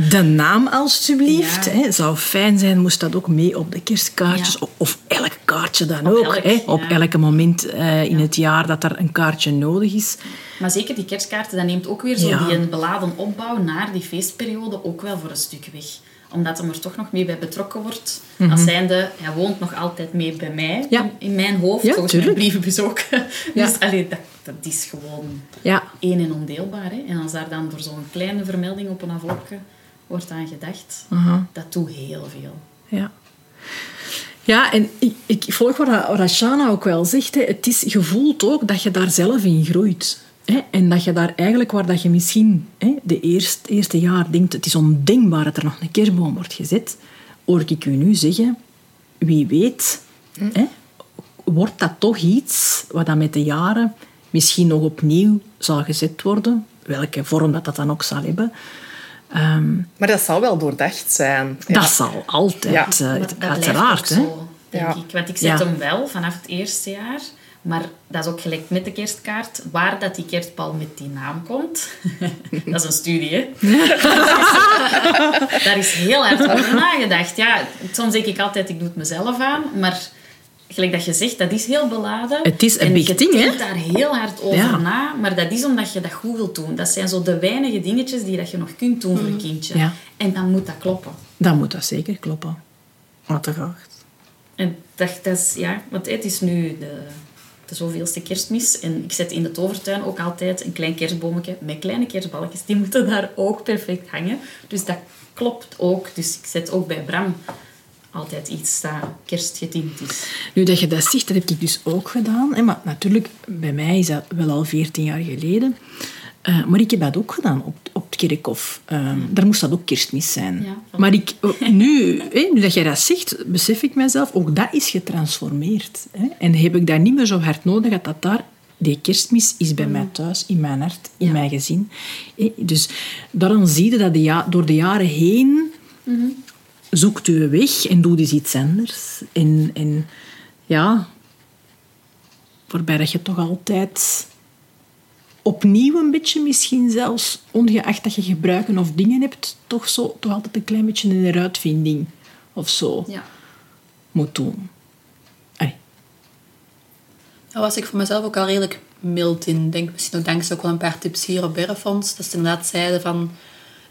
de naam alstublieft. Ja. Hè. zou fijn zijn, moest dat ook mee op de kerstkaartjes. Ja. Of, of elk kaartje dan Op ook. elk, hè. Op ja. elke moment eh, in het jaar dat er een kaartje nodig is. Maar zeker die kerstkaarten, dat neemt ook weer zo die een beladen opbouw naar die feestperiode ook wel voor een stuk weg. Omdat hem er toch nog mee bij betrokken wordt. Als zijnde, hij woont nog altijd mee bij mij, Mhm. In, in mijn hoofd, Ja, volgens tuurlijk. mijn brievenbus ook. (laughs) Ja. Dus allee, dat, dat is gewoon Ja, één en ondeelbaar. Hè? En als daar dan door zo'n kleine vermelding op een envelopje wordt aan gedacht, dat doet heel veel. ja. Ja, en ik, ik volg wat, wat Shana ook wel zegt. Hè. Het is, je voelt ook dat je daar zelf in groeit. Hè. En dat je daar eigenlijk, waar dat je misschien hè, de eerste, eerste jaar denkt... Het is ondenkbaar dat er nog een kerstboom wordt gezet. Hoor ik u nu zeggen, wie weet... Hè, wordt dat toch iets wat dan met de jaren misschien nog opnieuw zal gezet worden? Welke vorm dat, dat dan ook zal hebben. Ehm, Maar dat zal wel doordacht zijn. Ja. Dat zal altijd, Ja. dat uiteraard. blijft ook Hè. zo, denk Ja. ik. Want ik zet Ja. hem wel vanaf het eerste jaar. Maar dat is ook gelijk met de kerstkaart. Waar dat die kerstbal met die naam komt. (laughs) dat is een studie, hè? (laughs) Daar is heel hard over nagedacht. Ja, soms denk ik altijd, ik doe het mezelf aan. Maar gelijk dat je zegt, dat is heel beladen. Het is een En big je thing, hè? denkt daar heel hard over Ja. na. Maar dat is omdat je dat goed wilt doen. Dat zijn zo de weinige dingetjes die dat je nog kunt doen voor een kindje. Ja. En dan moet dat kloppen. Dan moet dat zeker kloppen. Uiteraard. En dat, dat is, ja, want het is nu de de zoveelste kerstmis. En ik zet in de tovertuin ook altijd een klein kerstboometje met kleine kerstballetjes. Die moeten daar ook perfect hangen. Dus dat klopt ook. Dus ik zet ook bij Bram altijd iets dat kerstgetint is. Nu dat je dat zegt, dat heb ik dus ook gedaan. Hè, maar natuurlijk, bij mij is dat wel al 14 jaar geleden. Uh, maar ik heb dat ook gedaan op, op het kerkhof. Uh, daar moest dat ook kerstmis zijn. Ja, maar ik, oh, nu, (laughs) hè, nu dat jij dat zegt, besef ik mezelf, ook dat is getransformeerd. Hè. En heb ik daar niet meer zo hard nodig dat dat daar... Die kerstmis is bij mij thuis, in mijn hart, in Ja. mijn gezin. Dus daarom zie je dat de ja, door de jaren heen zoekt u een weg en doet eens iets anders. En, en ja, waarbij dat je toch altijd opnieuw een beetje, misschien zelfs, ongeacht dat je gebruiken of dingen hebt, toch, zo, toch altijd een klein beetje een heruitvinding of zo Ja. moet doen. Allee. Daar was ik voor mezelf ook al redelijk mild in. Ik denk misschien ook dankzij ook wel een paar tips hier op Berrefonds. Dat ze inderdaad zeiden van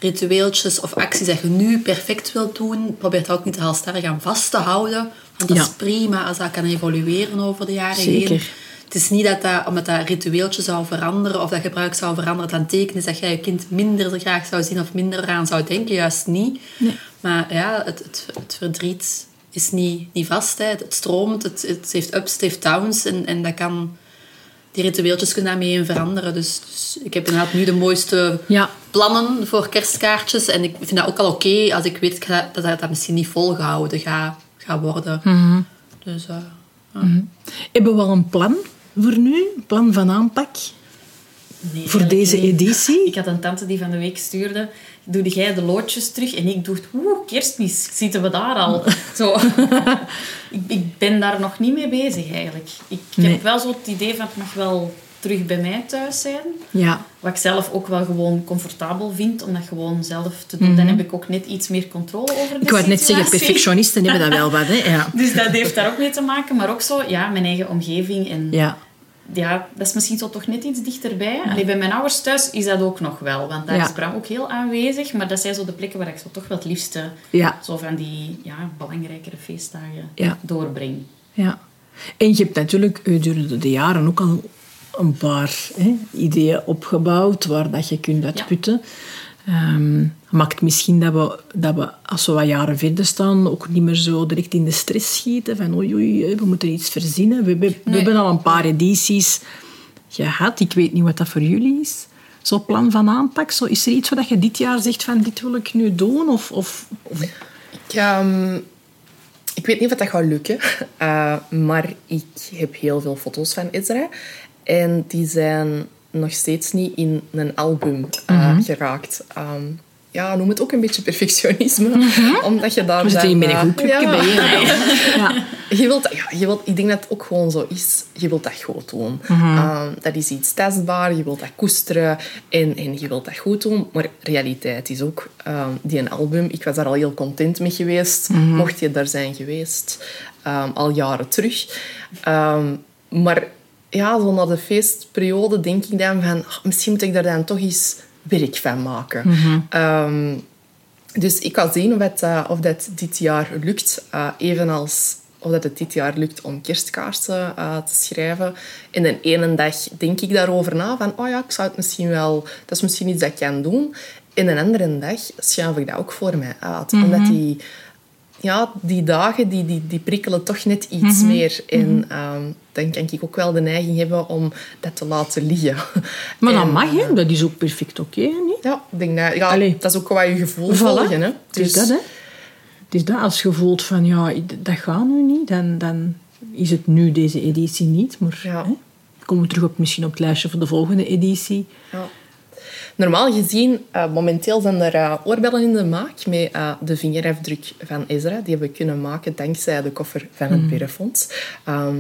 ritueeltjes of acties dat je nu perfect wilt doen, probeer het ook niet te halstarrig aan vast te houden. Want dat Ja. is prima als dat kan evolueren over de jaren Zeker. heen. Het is niet dat, dat omdat dat ritueeltje zou veranderen of dat gebruik zou veranderen, dat aan teken is dat jij je kind minder graag zou zien of minder eraan zou denken. Juist niet. Maar ja, het, het, het verdriet is niet, niet vast. Hè. Het stroomt, het, het heeft ups, het heeft downs. En, en dat kan, die ritueeltjes kunnen daarmee in veranderen. Dus, dus ik heb inderdaad nu de mooiste Ja. plannen voor kerstkaartjes. En ik vind dat ook al oké als ik weet dat dat, dat misschien niet volgehouden gaat worden. Dus eh, ja. Hebben we al een plan voor nu? Een plan van aanpak? Nee, Voor deze editie? Ik had een tante die van de week stuurde... Doe jij de loodjes terug? En ik dacht, oeh, kerstmis, zitten we daar al? (laughs) Zo. ik, ik ben daar nog niet mee bezig, eigenlijk. Ik Nee. heb wel zo het idee van, het mag wel terug bij mij thuis zijn. Ja. Wat ik zelf ook wel gewoon comfortabel vind, om dat gewoon zelf te doen. Dan heb ik ook net iets meer controle over de Mhm. Ik wou net zeggen, perfectionisten hebben dat wel wat. Hè? Ja. (laughs) Dus dat heeft daar ook mee te maken. Maar ook zo, ja, mijn eigen omgeving. En Ja. Ja, dat is misschien zo toch net iets dichterbij. Allee, bij mijn ouders thuis is dat ook nog wel. Want daar Ja. is Bram ook heel aanwezig. Maar dat zijn zo de plekken waar ik zo toch wel het liefste Ja. zo van die ja, belangrijkere feestdagen Ja. doorbreng. Ja. En je hebt natuurlijk gedurende de jaren ook al een paar hè, ideeën opgebouwd waar dat je kunt uitputten. Ehm, maakt misschien dat we, dat we, als we wat jaren verder staan, ook niet meer zo direct in de stress schieten. Van oei, oei, we moeten iets verzinnen. We, hebben- we Nee. hebben al een paar edities gehad. Ik weet niet wat dat voor jullie is. Zo'n plan van aanpak. Zo, is er iets wat je dit jaar zegt van dit wil ik nu doen? Of, of, of- Ik, ehm, ik weet niet of dat gaat lukken, (laughs) eh, maar ik heb heel veel foto's van Ezra. En die zijn nog steeds niet in een album eh, geraakt. Ehm, ja, noem het ook een beetje perfectionisme. Omdat je daar dan, met een goed ja. bij je. (laughs) Ja. Je wilt, ja, je wilt, ik denk dat het ook gewoon zo is. Je wilt dat goed doen. Ehm, dat is iets testbaar. Je wilt dat koesteren. En, en je wilt dat goed doen. Maar realiteit is ook... ehm, die een album, ik was daar al heel content mee geweest. Mocht je daar zijn geweest. al jaren terug. Maar ja, zo na de feestperiode denk ik dan van... "Ah, misschien moet ik daar dan toch eens werk van maken. Ehm, dus ik ga zien of, het, eh, of dat dit jaar lukt. eh, evenals of dat het dit jaar lukt om kerstkaarten eh, te schrijven. En de ene dag denk ik daarover na. Van, oh ja, ik zou het misschien wel... Dat is misschien iets dat ik kan doen. En een andere dag schuif ik dat ook voor mij uit. Omdat die... Ja, die dagen die, die, die prikkelen toch net iets meer. En ehm, dan kan ik ook wel de neiging hebben om dat te laten liggen. (laughs) Maar dat En, mag, hè? dat is ook perfect oké. niet? Ja, ik denk dat, ja Allee. dat is ook wat je gevoel Voilà. volgen. Hè? Het is dat, hè. Het is dat. Als je voelt van, ja, dat gaat nu niet, dan, dan is het nu deze editie niet. Maar Ja. hè, komen we terug op, misschien op het lijstje voor de volgende editie. Ja. Normaal gezien, eh, momenteel zijn er eh, oorbellen in de maak met eh, de vingerafdruk van Ezra. Die hebben we kunnen maken dankzij de koffer van het. Ehm,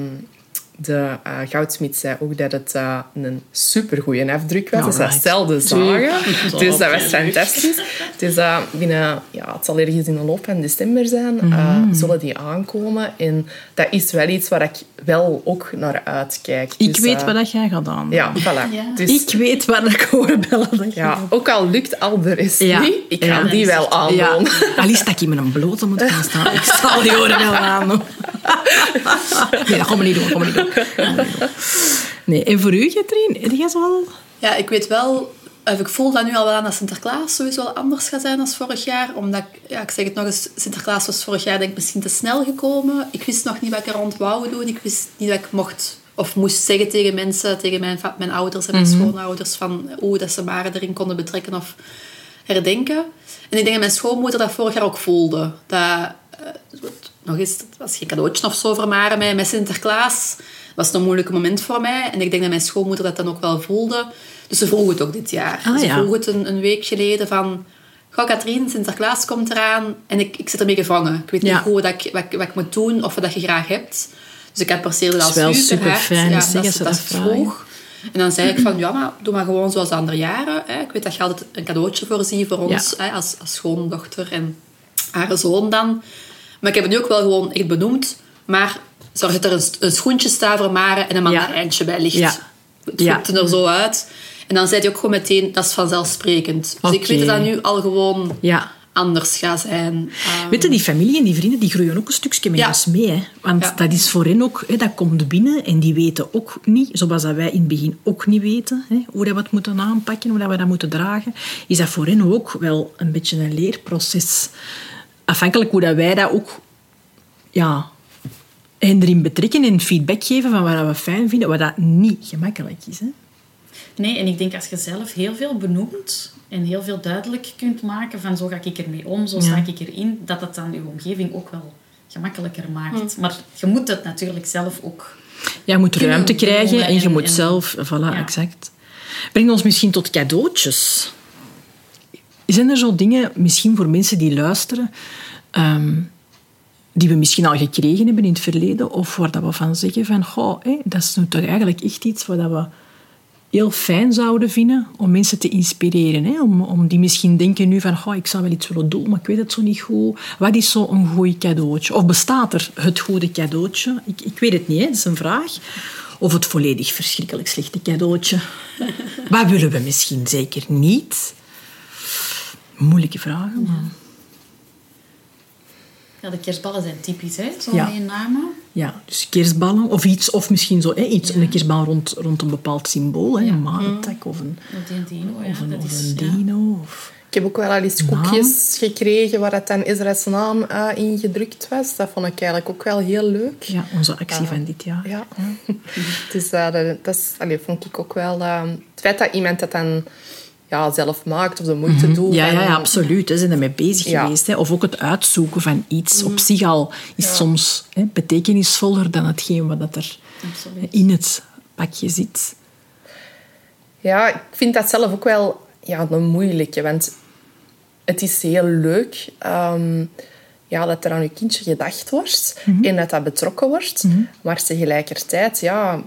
de eh goudsmid zei ook dat het eh, een supergoeie afdruk was. Dus dat stelde zagen. Dus dat was fantastisch. Dus eh, binnen, ja, het zal ergens in de loop van december zijn, eh, zullen die aankomen. En dat is wel iets waar ik wel ook naar uitkijk. Ik Dus, weet eh, wat dat jij gaat aan. Ja, voilà. Ja. Dus, Ik weet waar ik dat jij ja, ook al lukt al de rest Ja. niet, ik ga Ja. die wel Ja, aandoen. al is dat ik in mijn blote moet gaan staan. Ik zal die oorbellen aan. (laughs) Nee, dat gaan we niet doen. Gaan we niet doen. Nee, en voor u, Katrien? Heb jij zo wel... Ja, ik weet wel... Ik voel dat nu al wel aan dat Sinterklaas sowieso wel anders gaat zijn dan vorig jaar. Omdat, ik- ja, ik zeg het nog eens, Sinterklaas was vorig jaar denk ik misschien te snel gekomen. Ik wist nog niet wat ik er rond wou doen. Ik wist niet wat ik mocht of moest zeggen tegen mensen, tegen mijn, mijn ouders en mijn schoonouders, van hoe dat ze Maren erin konden betrekken of herdenken. En ik denk dat mijn schoonmoeder dat vorig jaar ook voelde. Dat, eh, nog eens, het was geen cadeautje of zo voor Maren met, met Sinterklaas. Was een moeilijk moment voor mij. En ik denk dat mijn schoonmoeder dat dan ook wel voelde. Dus ze vroeg het ook dit jaar. Ah, ze ja. vroeg het een, een week geleden van... Goh, Katrien, Sinterklaas komt eraan. En ik, ik zit ermee gevangen. Ik weet Ja. niet goed wat ik, wat, ik- wat ik moet doen of wat je graag hebt. Dus ik apprecieerde dat is wel super superfijn, Ja, dat, als ze dat dat vroeg. En dan zei ik van, ja, maar doe maar gewoon zoals de andere jaren. Hè. Ik weet dat je altijd een cadeautje voorziet voor ons hè, als, als schoondochter en haar zoon dan. Maar ik heb het nu ook wel gewoon echt benoemd. Maar zorg dat er een, een schoentje staat voor Maren en een mandarijntje bij ligt. Ja. Het Ja. er zo uit. En dan zei hij ook gewoon meteen, dat is vanzelfsprekend. Dus ik weet dat dat nu al gewoon Ja. anders gaat zijn. Ehm, Weet je, die familie en die vrienden die groeien ook een stukje met Ja. ons mee. Hè? Want Ja. dat is voor hen ook, hè, dat komt binnen en die weten ook niet, zoals dat wij in het begin ook niet weten, hè, hoe dat we het moeten aanpakken, hoe dat we dat moeten dragen, is dat voor hen ook wel een beetje een leerproces. Afhankelijk hoe dat wij dat ook ja, hen erin betrekken en feedback geven van wat we fijn vinden, wat dat niet gemakkelijk is. Hè? Nee, en ik denk als je zelf heel veel benoemt en heel veel duidelijk kunt maken van zo ga ik ermee om, zo sta ik erin, dat dat dan je omgeving ook wel gemakkelijker maakt. Maar je moet het natuurlijk zelf ook... Ja, je moet ruimte krijgen en je moet en- zelf... Voilà, Ja. exact. Brengt ons misschien tot cadeautjes. Zijn er zo dingen, misschien voor mensen die luisteren, ehm, die we misschien al gekregen hebben in het verleden, of waar dat we van zeggen van, hé, dat is nu toch eigenlijk echt iets wat we heel fijn zouden vinden om mensen te inspireren. Hè? Om, om die misschien denken nu van, goh, ik zou wel iets willen doen, maar ik weet het zo niet goed. Wat is zo een goed cadeautje? Of bestaat er het goede cadeautje? Ik, ik weet het niet, hè? dat is een vraag. Of het volledig verschrikkelijk slechte cadeautje. (laughs) Wat willen we misschien zeker niet? Moeilijke vragen, maar... Ja, de kerstballen zijn typisch, hè? Zo Ja. namen. Ja, dus kerstballen of iets, of misschien zo, hè, iets, een kerstbal rond, rond een bepaald symbool, hè, een of een, Of die dino, ja. of een, of een dino. Of... Ik heb ook wel al eens koekjes gekregen waar het dan Israëls naam eh, in gedrukt was. Dat vond ik eigenlijk ook wel heel leuk. Ja, onze actie van dit jaar. Ja. (laughs) dus eh, dat, dat is, allee, vond ik ook wel... eh, het feit dat iemand dat dan ja, zelf maakt of de moeite doet. Mhm. Ja, ja, ja, absoluut. Ze zijn ermee bezig Ja. geweest. Hè. Of ook het uitzoeken van iets op zich al is soms hè, betekenisvoller dan hetgeen wat dat er Absoluut. in het pakje zit. Ja, ik vind dat zelf ook wel ja, een moeilijke. Want het is heel leuk ehm, ja, dat er aan je kindje gedacht wordt en dat dat betrokken wordt. Maar tegelijkertijd, ja,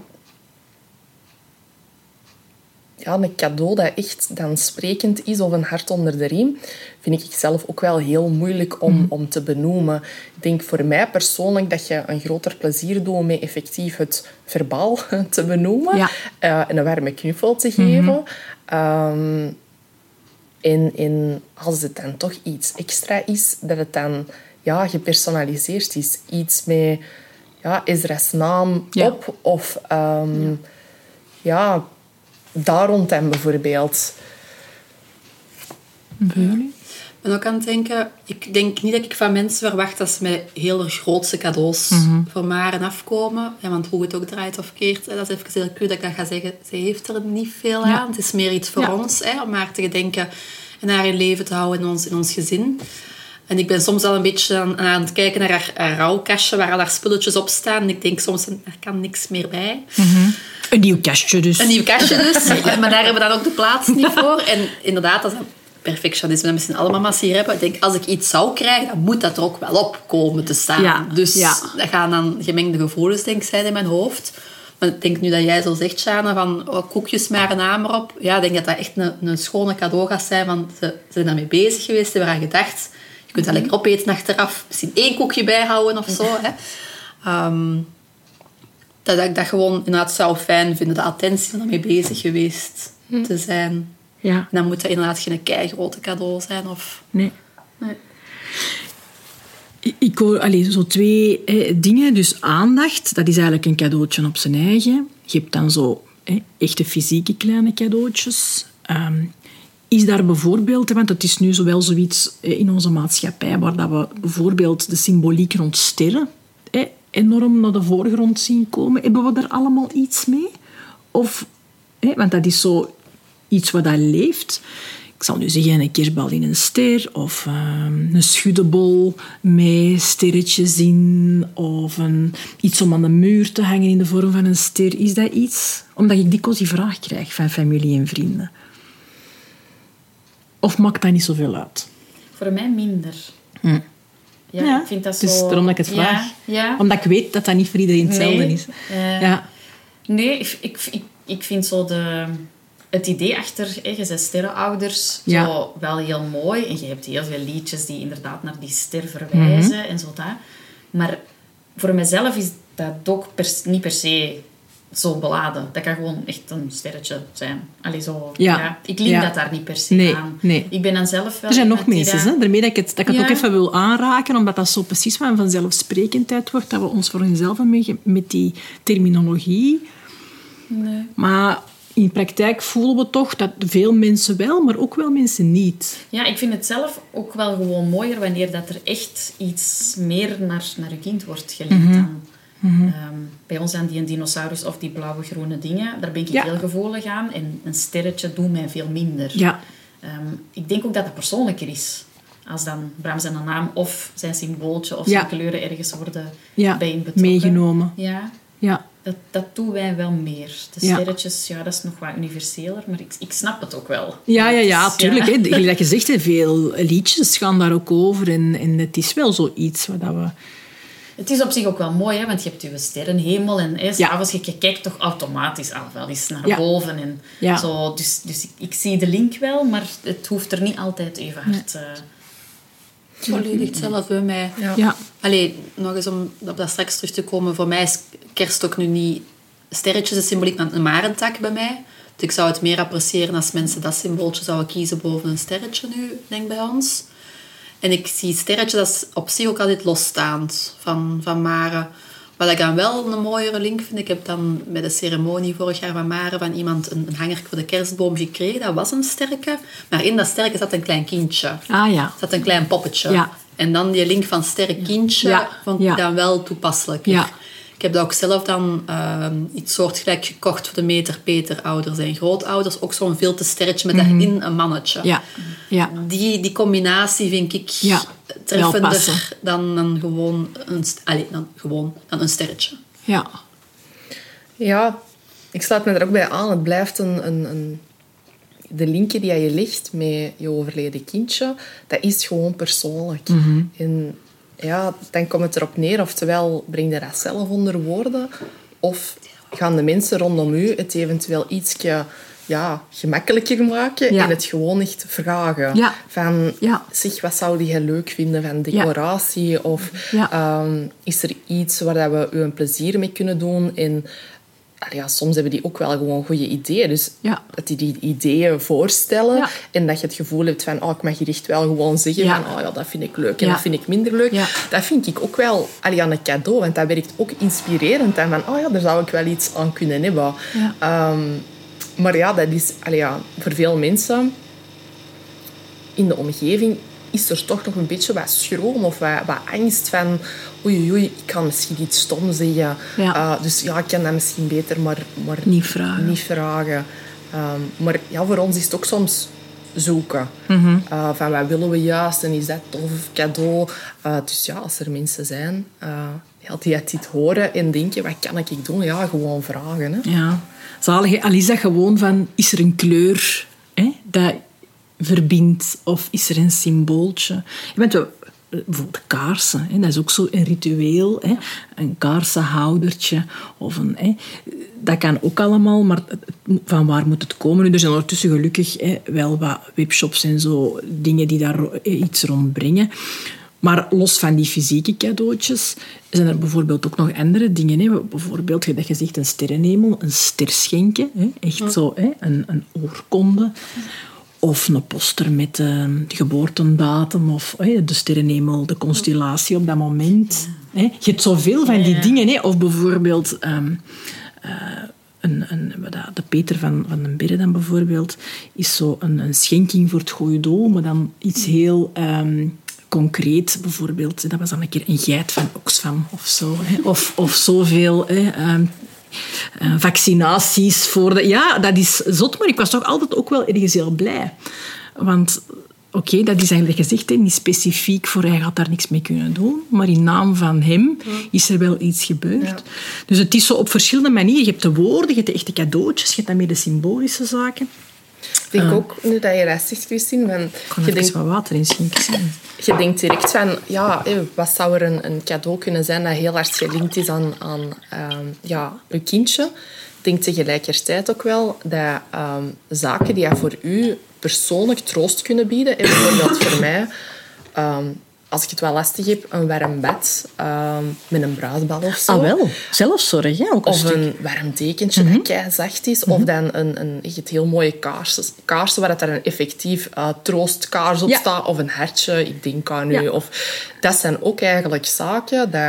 ja, een cadeau dat echt dan sprekend is of een hart onder de riem, vind ik zelf ook wel heel moeilijk om, om te benoemen. Ik denk voor mij persoonlijk dat je een groter plezier doet om effectief het verbaal (laughs) te benoemen Ja. eh, en een warme knuffel te geven. Ehm, en, en als het dan toch iets extra is, dat het dan ja, gepersonaliseerd is. Iets met ja, Ezra's naam Ja. op of ehm, ja. Daar rond hem bijvoorbeeld. Voor jullie? Ik ben ook aan het denken... Ik denk niet dat ik van mensen verwacht dat ze met hele grootse cadeaus voor Maren afkomen. Ja, want hoe het ook draait of keert, hè, dat is even heel cru dat ik dat ga zeggen. Ze heeft er niet veel Ja. aan. Het is meer iets voor Ja. ons, hè, om haar te gedenken en haar in leven te houden in ons, in ons gezin. En ik ben soms al een beetje aan, aan het kijken naar haar, haar rouwkastje, waar al haar spulletjes op staan. En ik denk soms, er kan niks meer bij. Een nieuw kastje dus. Een nieuw kastje dus. (laughs) maar daar hebben we dan ook de plaats niet voor. En inderdaad, dat is perfectionisme dat misschien alle mama's hier hebben. Ik denk, als ik iets zou krijgen, dan moet dat er ook wel op komen te staan. Ja, Dus ja. dat gaan dan gemengde gevoelens, denk ik, zijn in mijn hoofd. Maar ik denk nu dat jij zo zegt, Shana, van oh, koekjes met een naam erop. Ja, ik denk dat dat echt een, een schone cadeau gaat zijn. Want ze, ze zijn daarmee bezig geweest, ze hebben eraan gedacht. Je kunt dat lekker opeten achteraf. Misschien één koekje bijhouden of zo. Hè. Ehm, dat ik dat gewoon inderdaad zou fijn vinden. De attentie om daarmee bezig geweest te zijn. Ja, En dan moet dat inderdaad geen keigrote cadeau zijn. Of... nee. Nee. Ik- hoor allee, zo twee hè, dingen. Dus aandacht, dat is eigenlijk een cadeautje op zijn eigen. Je hebt dan zo hè, echte fysieke kleine cadeautjes. Ehm, is daar bijvoorbeeld, want het is nu zowel zoiets hè, in onze maatschappij, waar dat we bijvoorbeeld de symboliek rond sterren enorm naar de voorgrond zien komen. Hebben we daar allemaal iets mee? Of, want dat is zo iets wat dat leeft. Ik zal nu zeggen een kerstbal in een ster of ehm, een schuddebol met sterretjes in of een, iets om aan de muur te hangen in de vorm van een ster. Is dat iets? Omdat ik dikwijls die vraag krijg van familie en vrienden. Of maakt dat niet zoveel uit? Voor mij minder. Ja, ik vind dat dus zo... daarom dat ik het vraag. Ja, Omdat ik weet dat dat niet voor iedereen hetzelfde Nee. is. Ja. Nee, ik, ik, ik, ik vind zo de, het idee achter, hè, je bent sterrenouders, Ja. zo wel heel mooi. En je hebt heel veel liedjes die inderdaad naar die ster verwijzen Mhm. en zo dat. Maar voor mezelf is dat ook niet per se zo beladen. Dat kan gewoon echt een sterretje zijn. Allee, zo, Ja. Ik Ja. dat daar niet per se Nee, aan. nee. Ik ben dan zelf wel... Er zijn nog mensen, dat- hè? daarmee dat ik het, dat ik het Ja. ook even wil aanraken, omdat dat zo precies van vanzelfsprekendheid wordt, dat we ons voor onszelf mee met die terminologie. Nee. Maar in praktijk voelen we toch dat veel mensen wel, maar ook wel mensen niet. Ja, ik vind het zelf ook wel gewoon mooier wanneer dat er echt iets meer naar, naar je kind wordt geliefd Mhm. dan. Ehm, bij ons aan die een dinosaurus of die blauwe groene dingen, daar ben ik Ja. heel gevoelig aan. En een sterretje doet mij veel minder. Ja, Ehm, ik denk ook dat het persoonlijker is. Als dan Bram zijn naam of zijn symbooltje of Ja. zijn kleuren ergens worden ja. bij betrokken. meegenomen. Ja, Ja. dat, dat doen wij wel meer. De sterretjes, ja, dat is nog wat universeler, maar ik, ik snap het ook wel. Ja, ja, ja, tuurlijk. Hè. Dat je zegt, veel liedjes gaan daar ook over. En, en het is wel zoiets wat dat we... Het is op zich ook wel mooi, hè, want je hebt je sterrenhemel en hè, Ja. s'avonds je je kijkt toch automatisch al wel eens naar Ja. boven. En Ja. zo, dus dus ik, ik zie de link wel, maar het hoeft er niet altijd even hard... eh, Volledig hetzelfde bij mij. Ja. Allee, nog eens om op dat straks terug te komen. Voor mij is kerst ook nu niet sterretjes de symboliek, maar een marentak bij mij. Dus ik zou het meer appreciëren als mensen dat symbooltje zouden kiezen boven een sterretje nu, denk ik, bij ons. En ik zie sterretjes als op zich ook altijd losstaand van, van Maren. Wat ik dan wel een mooiere link vind, ik heb dan bij de ceremonie vorig jaar van Maren van iemand een, een hanger voor de kerstboom gekregen. Dat was een sterke. Maar in dat sterke zat een klein kindje. Ah ja. zat een klein poppetje. Ja. En dan die link van sterk kindje Ja. vond ik Ja. dan wel toepasselijk. Ja. Ik heb dat ook zelf dan ehm, iets soortgelijk gekocht voor de meter Peter ouders en grootouders. Ook zo'n filtersterretje met daarin een mannetje. Mhm. Ja. Ja. Die, die combinatie vind ik Ja, wel treffender passen. dan, dan, gewoon een, allee, dan gewoon dan een sterretje. Ja. Ja, ik sluit me er ook bij aan. Het blijft een, een, een... De linkje die je legt met je overleden kindje, dat is gewoon persoonlijk. En ja, dan komt het erop neer, oftewel breng je dat zelf onder woorden, of gaan de mensen rondom u het eventueel ietsje ja, gemakkelijker maken Ja. en het gewoon echt vragen. Ja. Van, Ja. zeg, wat zou je leuk vinden van decoratie? Of. Ehm, is er iets waar dat we u een plezier mee kunnen doen? En ja, soms hebben die ook wel gewoon goede ideeën. Dus Ja. dat die die ideeën voorstellen Ja. en dat je het gevoel hebt van oh, ik mag hier echt wel gewoon zeggen Ja. van oh, ja, dat vind ik leuk en dat vind ik minder leuk. Dat vind ik ook wel allee, aan een cadeau, want dat werkt ook inspirerend. En van oh ja, daar zou ik wel iets aan kunnen hebben. Ehm, maar ja, dat is allee, ja, voor veel mensen in de omgeving is er toch nog een beetje wat schroom of wat, wat angst van oei, oei, ik kan misschien iets stom zeggen. Ja. Eh, dus ja, ik kan dat misschien beter maar, maar Niet vragen. niet vragen. Ehm, maar ja, voor ons is het ook soms zoeken. Mhm. Eh, van wat willen we juist en is dat tof cadeau? Eh, dus ja, als er mensen zijn ja, die het dit horen en denken, wat kan ik doen? Ja, gewoon vragen. Hè. Ja. Zalig, al is dat gewoon van, is er een kleur hè, dat verbindt of is er een symbooltje? Je bent wel, bijvoorbeeld kaarsen, hè, dat is ook zo een ritueel. Hè? Een kaarsenhoudertje of een... Hè, dat kan ook allemaal, maar van waar moet het komen? Nu, er zijn ondertussen gelukkig hè, wel wat webshops en zo, dingen die daar eh, iets rond brengen. Maar los van die fysieke cadeautjes zijn er bijvoorbeeld ook nog andere dingen. Hè. Bijvoorbeeld, dat je zegt een sterrenhemel, een ster schenken. Hè. Echt zo, hè. Een, een oorkonde. Of een poster met eh, de geboortedatum of de sterrenhemel, de constellatie op dat moment. Je hebt zoveel van die Ja. dingen. Of bijvoorbeeld ehm, eh, een, een, de Peter van, van den Berre dan bijvoorbeeld, is zo een, een schenking voor het goede doel, maar dan iets heel ehm, concreet. Bijvoorbeeld, dat was dan een keer een geit van Oxfam of zo. Hè. Of, of zoveel... Hè, eh, vaccinaties voor de... Ja, dat is zot, maar ik was toch altijd ook wel ergens heel blij. Want, oké, dat is eigenlijk gezegd, hè, niet specifiek voor hij gaat daar niks mee kunnen doen, maar in naam van hem is er wel iets gebeurd. Dus het is zo op verschillende manieren. Je hebt de woorden, je hebt de echte cadeautjes, je hebt dan meer de symbolische zaken. Ik denk ook, nu dat je dat zegt, Christine, van, kan je, er eens denkt, wat water in schenken. je denkt direct van, ja, hé, wat zou er een, een cadeau kunnen zijn dat heel hard gelinkt is aan, aan ehm, ja, je kindje. Ik denk tegelijkertijd ook wel dat ehm, zaken die voor u persoonlijk troost kunnen bieden, en bijvoorbeeld voor mij, ehm, als ik het wel lastig heb, een warm bed ehm, met een bruisbal of zo. Ah, wel. Zelfzorg, hè? Ook een Of stuk. een warm dekentje dat kei zacht is. Of dan een, een echt heel mooie kaars, kaarsen waar dat er een effectief eh, troostkaars op Ja. staat. Of een hartje, ik denk aan u. Ja. Of, dat zijn ook eigenlijk zaken die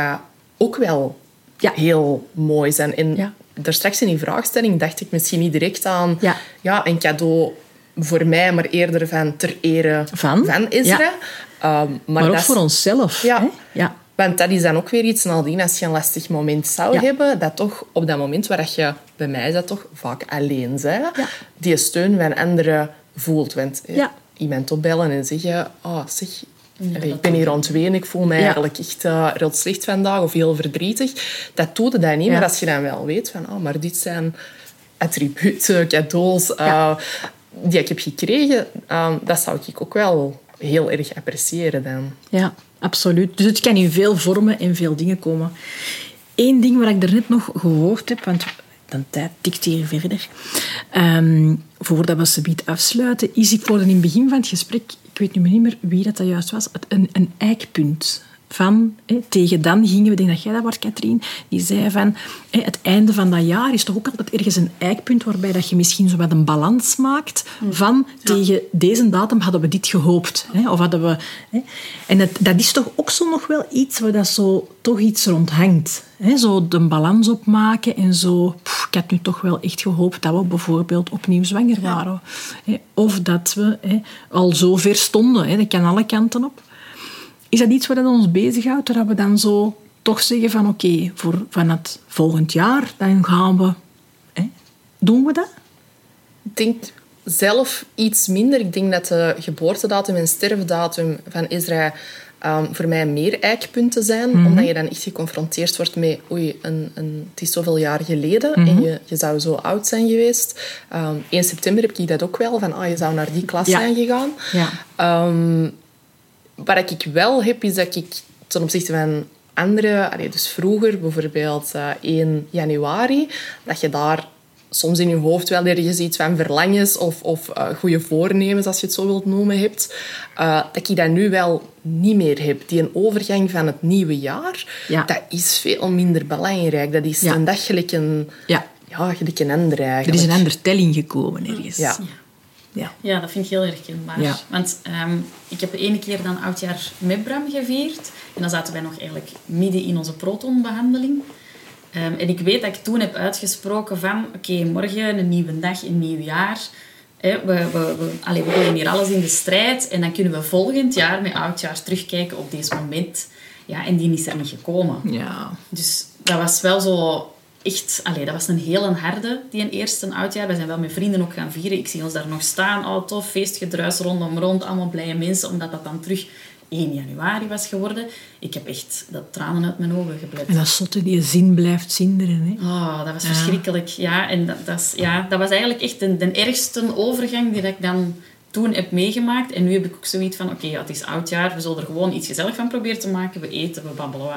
ook wel Ja. heel mooi zijn. En Ja. daar straks in die vraagstelling dacht ik misschien niet direct aan Ja. ja, een cadeau voor mij, maar eerder van ter ere Van? van Isra. Ehm, maar Maar ook dat voor onszelf. ja. Hè? ja. Want dat is dan ook weer iets, nadien, als je een lastig moment zou Ja. hebben, dat toch op dat moment waar dat je, bij mij is dat toch vaak alleen bent, Ja. die steun van anderen voelt. Want eh, Ja. iemand opbellen en zeggen, oh, zeg, ik dat ben hier aan het ik voel me eigenlijk echt eh, heel slecht vandaag of heel verdrietig. Dat doet het dan niet, maar als je dan wel weet van, oh, maar dit zijn attributen, (laughs) cadeaus eh, die ik heb gekregen, eh, dat zou ik ook wel heel erg appreciëren dan. Ja, absoluut. Dus het kan in veel vormen en veel dingen komen. Eén ding wat ik daarnet nog gehoord heb, want de tijd tikt hier verder, ehm, voordat we ze biedt afsluiten, is ik hoorde in het begin van het gesprek, ik weet nu niet meer wie dat, dat juist was, een, een eikpunt. Van, tegen dan gingen we, denk dat jij dat was, Katrien, die zei van, hè, het einde van dat jaar is toch ook altijd ergens een eikpunt waarbij dat je misschien zo wat een balans maakt van, tegen deze datum hadden we dit gehoopt. Hè, of hadden we... Hè, en dat, dat is toch ook zo nog wel iets waar dat zo toch iets rond hangt. Hè, zo de balans opmaken en zo... pff, ik had nu toch wel echt gehoopt dat we bijvoorbeeld opnieuw zwanger waren. Of dat we hè, al zo ver stonden. Hè, dat kan alle kanten op. Is dat iets wat ons bezighoudt, dat we dan zo toch zeggen van oké, voor van het volgend jaar, dan gaan we... Hè, doen we dat? Ik denk zelf iets minder. Ik denk dat de geboortedatum en sterfdatum van Israël ehm, voor mij meer eikpunten zijn. Omdat je dan echt geconfronteerd wordt met... Oei, een, een, het is zoveel jaar geleden en je, je zou zo oud zijn geweest. Ehm 1 september heb ik dat ook wel. Van, ah, je zou naar die klas Ja. zijn gegaan. Ja. Ehm, wat ik wel heb, is dat ik ten opzichte van andere, allee, dus vroeger bijvoorbeeld eh 1 januari, dat je daar soms in je hoofd wel ergens iets van verlangens of, of eh, goede voornemens, als je het zo wilt noemen, hebt. eh, dat ik dat nu wel niet meer heb. Die een overgang van het nieuwe jaar, Ja. dat is veel minder belangrijk. Dat is Ja. een dag gelijk een, Ja. ja, gelijk een ander Er is een andere telling gekomen ergens. Ja. Ja. Ja, dat vind ik heel herkenbaar. Ja. Want ehm, ik heb de ene keer dan oudjaar met Bram gevierd. En dan zaten wij nog eigenlijk midden in onze protonbehandeling. Ehm, en ik weet dat ik toen heb uitgesproken van... Oké, morgen een nieuwe dag, een nieuw jaar. Hè, we, we, we, allee, we gooien hier alles in de strijd. En dan kunnen we volgend jaar met oudjaar terugkijken op deze moment. Ja, en die is er niet gekomen. Ja. Dus dat was wel zo echt... Allee, dat was een hele harde, die een eerste oudjaar. We zijn wel met vrienden ook gaan vieren. Ik zie ons daar nog staan. Oh, tof, feestgedruis rondom rond. Allemaal blije mensen, omdat dat dan terug 1 januari was geworden. Ik heb echt dat tranen uit mijn ogen gebleven. En dat zotte die zin blijft zinderen. Hè? Oh, dat was verschrikkelijk. Ja, en dat, dat, is, ja, dat was eigenlijk echt de, de ergste overgang die ik dan toen heb meegemaakt. En nu heb ik ook zoiets van, oké, ja, het is oudjaar. We zullen er gewoon iets gezellig van proberen te maken. We eten, we babbelen wat.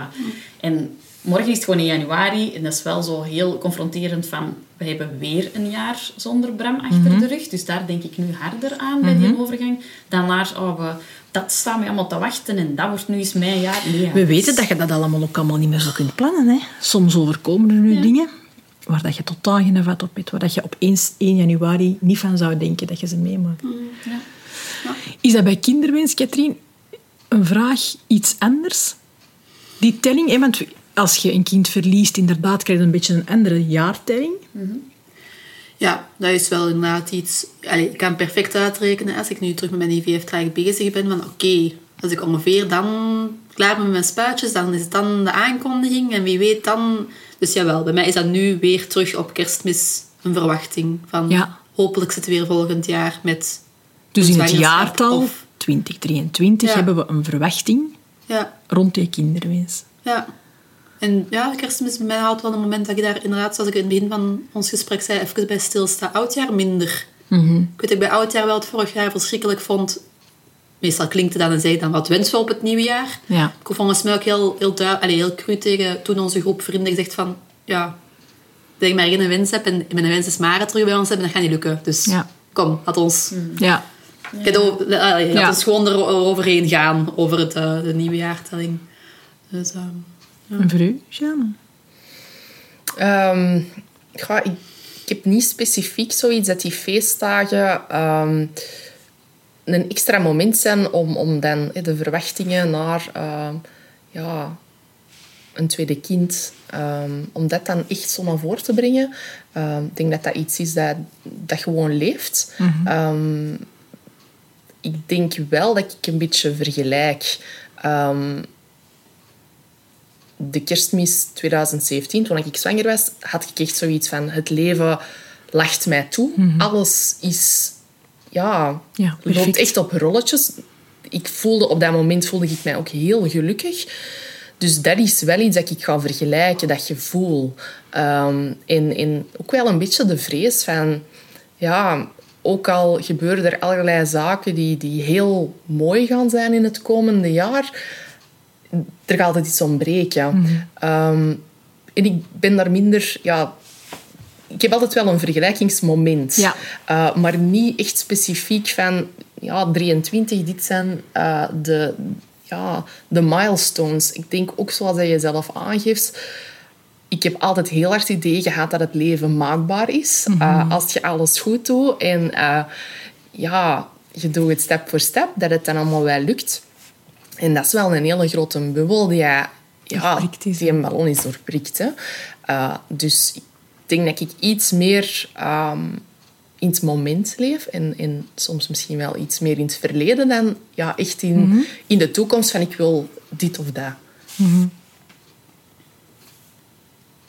En morgen is het gewoon 1 januari. En dat is wel zo heel confronterend van... We hebben weer een jaar zonder Bram achter de rug. Dus daar denk ik nu harder aan bij die overgang. Dan naar, oh, we, dat staan we allemaal te wachten. En dat wordt nu eens mijn jaar. Nee, We dat weten dat je dat allemaal ook allemaal niet meer zo kunt plannen. Hè? Soms overkomen er nu dingen waar dat je totaal geen vat op hebt, waar dat je op 1, 1 januari niet van zou denken dat je ze meemaakt. Ja. Is dat bij kinderwens, Katrien, een vraag iets anders? Die telling, want als je een kind verliest, inderdaad krijg je een beetje een andere jaartelling. Ja, dat is wel inderdaad iets... Allee, ik kan perfect uitrekenen als ik nu terug met mijn IVF-traag bezig ben. Van oké, als ik ongeveer dan klaar ben met mijn spuitjes, dan is het dan de aankondiging. En wie weet dan... Dus jawel, bij mij is dat nu weer terug op kerstmis een verwachting. Van Ja. hopelijk zit het weer volgend jaar met... Dus in het jaartal of- 2023 Ja. hebben we een verwachting Ja, rond die kinderwens. ja. En ja, kerstmis bij mij haalt wel een moment dat ik daar inderdaad, zoals ik in het begin van ons gesprek zei, even bij stilsta. Oudjaar minder. Mhm. Ik weet dat ik bij oudjaar wel het vorig jaar verschrikkelijk vond. Meestal klinkt het dan en zei ik dan wat wensen we op het nieuwe jaar. Ja. Ik heb volgens mij ook heel, heel, duidelijk, allee, heel cru tegen toen onze groep vrienden gezegd van... Ja, dat ik maar één wens heb en mijn wens is Mara terug bij ons hebben, dat gaat niet lukken. Dus Ja. kom, laat ons, Ja. cadeau, allee, laat Ja. ons gewoon eroverheen gaan over het, eh, de nieuwe jaartelling. Dus, ehm, En voor u, Jeanne? Ehm, ja, ik, ik heb niet specifiek zoiets dat die feestdagen ehm, een extra moment zijn om, om dan de verwachtingen naar ehm, ja, een tweede kind, ehm, om dat dan echt zo naar voren te brengen. Ehm, ik denk dat dat iets is dat, dat gewoon leeft. Ehm, ik denk wel dat ik een beetje vergelijk. Ehm, de kerstmis 2017, toen ik zwanger was, had ik echt zoiets van... Het leven lacht mij toe. Alles is... Ja, Ja, loopt echt op rolletjes. Ik voelde, op dat moment voelde ik mij ook heel gelukkig. Dus dat is wel iets dat ik ga vergelijken, dat gevoel. En, en ook wel een beetje de vrees van... Ja, ook al gebeuren er allerlei zaken die, die heel mooi gaan zijn in het komende jaar er gaat altijd iets ontbreken. Ehm, en ik ben daar minder... Ja, ik heb altijd wel een vergelijkingsmoment. Ja. Eh, maar niet echt specifiek van... Ja, 23, dit zijn eh, de, ja, de milestones. Ik denk ook, zoals dat je zelf aangeeft... Ik heb altijd heel hard het idee gehad dat het leven maakbaar is. Eh, als je alles goed doet en ja, je doet het stap voor stap, dat het dan allemaal wel lukt. En dat is wel een hele grote bubbel die, ja, ja, die een ballon is doorprikt. Hè. Eh, dus ik denk dat ik iets meer ehm, in het moment leef en, en soms misschien wel iets meer in het verleden dan ja, echt in, in de toekomst van ik wil dit of dat.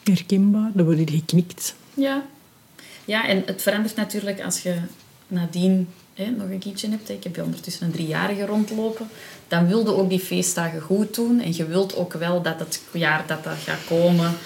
Herkenbaar, er wordt hier geknikt. Ja. Ja, en het verandert natuurlijk als je nadien hè, nog een kindje hebt. Ik heb ondertussen een driejarige rondlopen. Dan wilde ook die feestdagen goed doen. En je wilt ook wel dat het jaar dat dat gaat komen,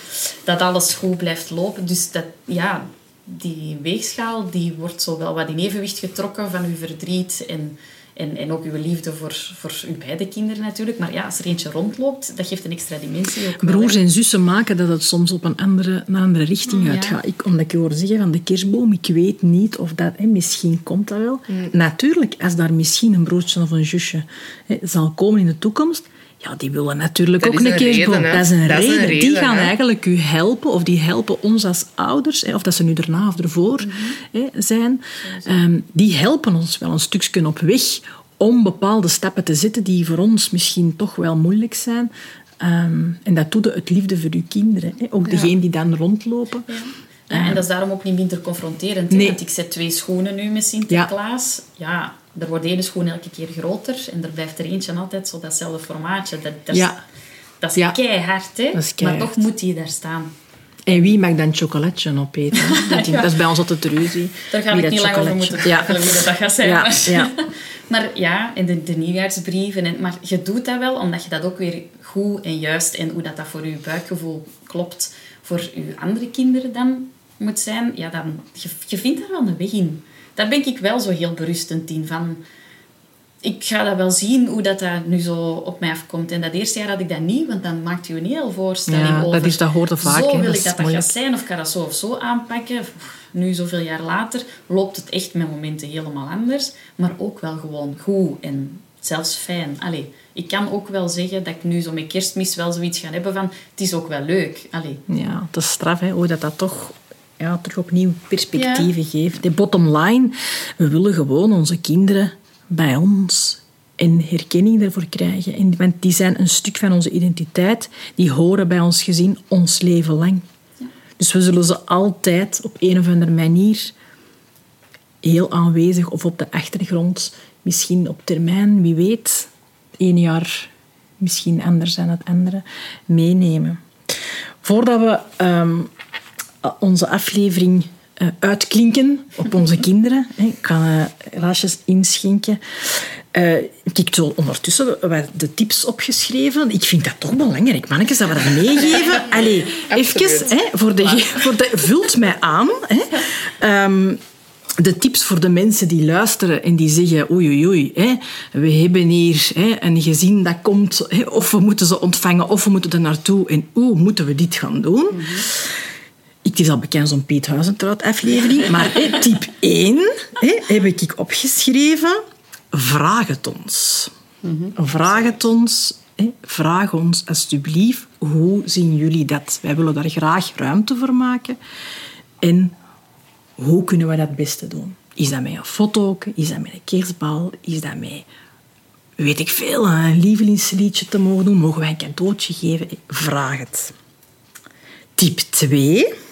dat alles goed blijft lopen. Dus dat, ja, die weegschaal die wordt zo wel wat in evenwicht getrokken van uw verdriet en, en, en ook uw liefde voor, voor uw beide kinderen natuurlijk. Maar ja, als er eentje rondloopt, dat geeft een extra dimensie ook Broers en zussen maken dat het soms op een andere, een andere richting Ja. uitgaat. Ik, omdat ik je hoor zeggen van de kerstboom, ik weet niet of dat... Hè, misschien komt dat wel. Natuurlijk, als daar misschien een broertje of een zusje hè, zal komen in de toekomst... Ja, die willen natuurlijk Dat ook een een kerstboom. reden, dat is een Dat is een reden. Die gaan hè. eigenlijk u helpen, of die helpen ons als ouders, of dat ze nu erna of ervoor hè, zijn. Ehm, die helpen ons wel een stukje op weg om bepaalde stappen te zetten die voor ons misschien toch wel moeilijk zijn. Ehm, en dat doet het liefde voor uw kinderen. Hè. Ook degenen die dan rondlopen. Ja, en dat is daarom ook niet minder confronterend. Nee. Want ik zet twee schoenen nu met Sinterklaas. Ja. Er wordt ene schoen elke keer groter en er blijft er eentje altijd zo datzelfde formaatje. Dat, dat is, Ja. dat is Ja. keihard, hè? Dat is keihard. maar toch moet die daar staan. En wie mag dan chocolatje opeten? (laughs) Dat, dat is bij ons altijd de ruzie. Daar gaan we niet lang over moeten twijfelen wie dat, dat gaat zijn. Ja, maar, ja. (laughs) maar ja, en de, de nieuwjaarsbrieven. En, maar je doet dat wel omdat je dat ook weer goed en juist en hoe dat, dat voor je buikgevoel klopt voor je andere kinderen dan moet zijn. Ja, dan, je, je vindt daar wel een weg in. Daar ben ik wel zo heel berustend in. Van, ik ga dat wel zien hoe dat, dat nu zo op mij afkomt. En dat eerste jaar had ik dat niet, want dan maakt je een heel voorstelling Ja, dat is- dat hoort er vaak, Zo wil Dat ik dat dat gaat zijn, of ik ga dat zo of zo aanpakken. Nu, zoveel jaar later, loopt het echt met momenten helemaal anders. Maar ook wel gewoon goed en zelfs fijn. Allee, ik kan ook wel zeggen dat ik nu zo met kerstmis wel zoiets ga hebben van... Het is ook wel leuk. Allee, Ja, het is straf, hè, hoe dat, dat toch ja, terug opnieuw perspectieven geeft. De bottom line, we willen gewoon onze kinderen bij ons en herkenning daarvoor krijgen. En, want die zijn een stuk van onze identiteit. Die horen bij ons gezin ons leven lang. Dus we zullen ze altijd op een of andere manier heel aanwezig of op de achtergrond, misschien op termijn, wie weet, één jaar misschien anders dan het andere, meenemen. Voordat we ehm, onze aflevering uh, uitklinken op onze kinderen, (laughs) ik ga uh, glaasjes inschenken. Uh, ik heb zo ondertussen de tips opgeschreven. Ik vind dat toch belangrijk, mannetjes, dat we dat meegeven. (laughs) Allee, even, hè, voor de, (laughs) voor de, vult mij aan. Hè. Um, de tips voor de mensen die luisteren en die zeggen oei oei oei, hè, we hebben hier hè, een gezin dat komt, hè, of we moeten ze ontvangen, of we moeten er naartoe en hoe moeten we dit gaan doen? Mm -hmm. Het is al bekend zo'n Piet Huizentrout aflevering, maar tip 1 hè, heb ik opgeschreven, vraag het ons. Vraag het ons, vraag ons alsjeblieft, hoe zien jullie dat? Wij willen daar graag ruimte voor maken en hoe kunnen we dat het beste doen? Is dat met een foto? Is dat met een kerstbal? Is dat met, weet ik veel, een lievelingsliedje te mogen doen? Mogen wij een cadeautje geven? Vraag het. Tip 2.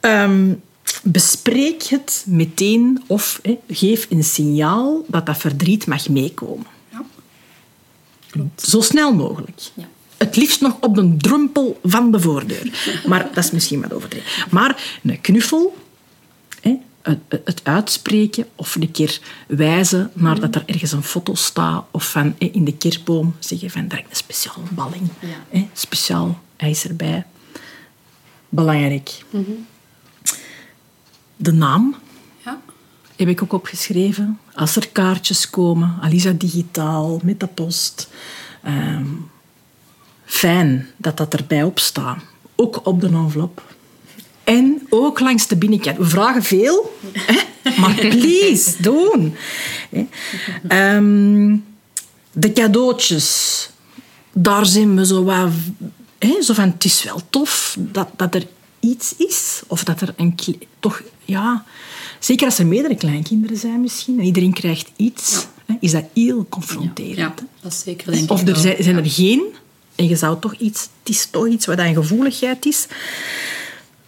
Um, bespreek het meteen of he, geef een signaal dat dat verdriet mag meekomen. Ja. Zo snel mogelijk. Ja. Het liefst nog op de drempel van de voordeur. (laughs) Maar dat is misschien wat overdreven. Maar een knuffel het uitspreken of een keer wijzen naar dat er ergens een foto staat of van in de kerstboom zeggen van daar een speciaal balling, ja. speciaal ijs erbij. Belangrijk. Mhm. De naam ja. heb ik ook opgeschreven. Als er kaartjes komen, Alisa digitaal, met de post. Ehm, fijn dat dat erbij op staat. Ook op de envelop. En ook langs de binnenkant. We vragen veel, hè? maar please, (laughs) doen. Um, de cadeautjes, daar zijn we zo wat... Hè? Zo van, het is wel tof dat, dat er iets is. Of dat er een... Toch, ja... Zeker als er meerdere kleinkinderen zijn misschien, en iedereen krijgt iets, hè, is dat heel confronterend. Ja, dat is zeker, denk Of er zijn, zijn er geen, en je zou toch iets... Het is toch iets wat een gevoeligheid is.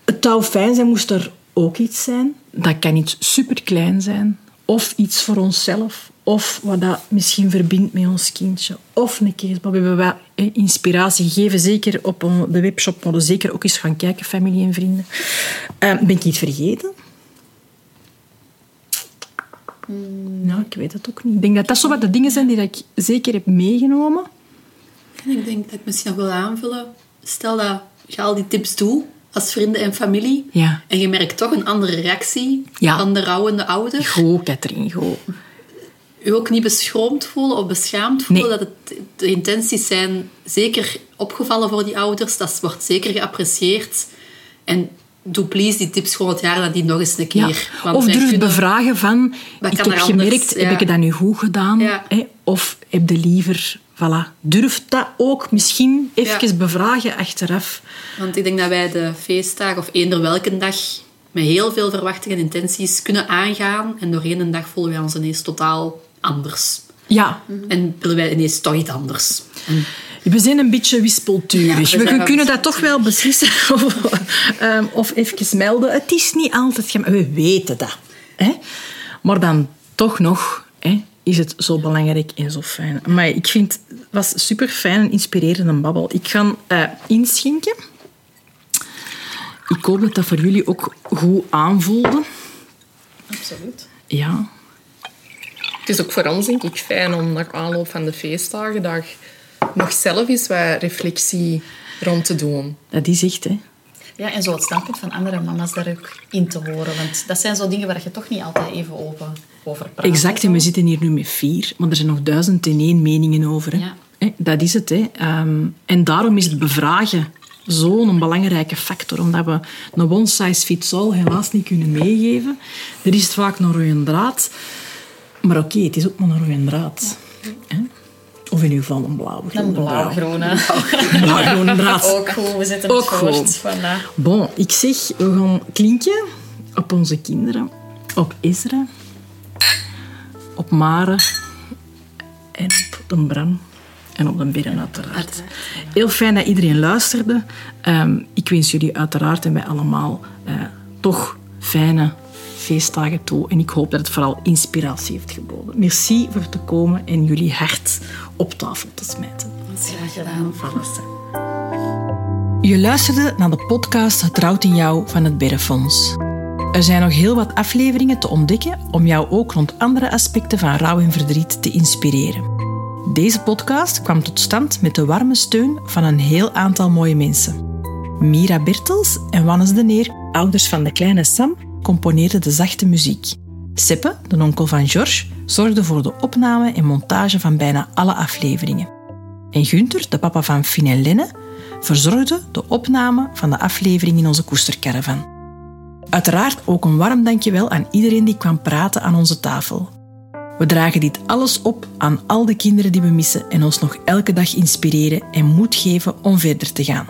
Het zou fijn zijn, moest er ook iets zijn. Dat kan iets superklein zijn. Of iets voor onszelf. Of wat dat misschien verbindt met ons kindje. Of een keer, we hebben wat inspiratie gegeven. Zeker op de webshop. Maar zeker ook eens gaan kijken, familie en vrienden. Uh, ben ik iets vergeten? Mm. Nou, ik weet het ook niet. Ik denk dat dat zo wat de dingen zijn die ik zeker heb meegenomen. En ik denk dat ik misschien nog wil aanvullen. Stel dat je al die tips doet als vrienden en familie. Ja. En je merkt toch een andere reactie ja. van de rouwende ouder. Goed, Katrien, goed. U ook niet beschroomd voelen of beschaamd voelen dat het, de intenties zijn zeker opgevallen voor die ouders. Dat wordt zeker geapprecieerd. En doe please die tips gewoon het jaar nadien nog eens een keer. Ja. of durf kunnen... bevragen van... Ik heb gemerkt, heb ik dat nu goed gedaan? Hè? Of heb je liever Voilà. Durf dat ook misschien even bevragen achteraf. Want ik denk dat wij de feestdag of eender welke dag met heel veel verwachtingen en intenties kunnen aangaan. En doorheen een dag voelen wij ons ineens totaal anders. Ja. En willen wij ineens toch iets anders. We zijn een beetje wispelturig. we, we kunnen dat toch wel beslissen (laughs) of, um, of even melden. Het is niet altijd... We weten dat. Hè? Maar dan toch nog... Hè? is het zo belangrijk en zo fijn. Maar ik vind het was super fijn en inspirerende babbel. Ik ga uh, inschenken. Ik hoop dat dat voor jullie ook goed aanvoelde. Absoluut. Ja. Het is ook voor ons, denk ik, fijn om na aanloop van de feestdagen daar nog zelf eens wat reflectie rond te doen. Dat is echt, hè. Ja, en zo het standpunt van andere mama's daar ook in te horen. Want dat zijn zo dingen waar je toch niet altijd even open over praat. Exact, en we zitten hier nu met vier, maar er zijn nog duizend en één meningen over. Hè. Ja. Dat is het. Hè. Um, en daarom is het bevragen zo'n belangrijke factor, omdat we een one size fits all helaas niet kunnen meegeven. Er is vaak een rode draad, maar oké, het is ook maar een rode draad. Hè. Of in ieder geval een blauwe Een blauw-groene. Blauw-groene draad. (laughs) Ook goed, we zetten Ook voort. Voilà. Bon, ik zeg, we gaan klinken op onze kinderen. Op Ezra. Op Mare. En op de Bram. En op de Beren uiteraard. Heel fijn dat iedereen luisterde. Ehm, ik wens jullie uiteraard en wij allemaal eh, toch fijne feestdagen toe. En ik hoop dat het vooral inspiratie heeft geboden. Merci voor te komen en jullie hart op tafel te smijten. Graag gedaan. Je luisterde naar de podcast Het Rouwt in Jou van het Berrefonds. Er zijn nog heel wat afleveringen te ontdekken om jou ook rond andere aspecten van rouw en verdriet te inspireren. Deze podcast kwam tot stand met de warme steun van een heel aantal mooie mensen. Mira Bertels en Wannes de Neer, ouders van de kleine Sam, componeerden de zachte muziek. Seppe, de onkel van George, zorgde voor de opname en montage van bijna alle afleveringen. En Gunther, de papa van Finn en Lenne, verzorgde de opname van de aflevering in onze koestercaravan. Uiteraard ook een warm dankjewel aan iedereen die kwam praten aan onze tafel. We dragen dit alles op aan al de kinderen die we missen en ons nog elke dag inspireren en moed geven om verder te gaan.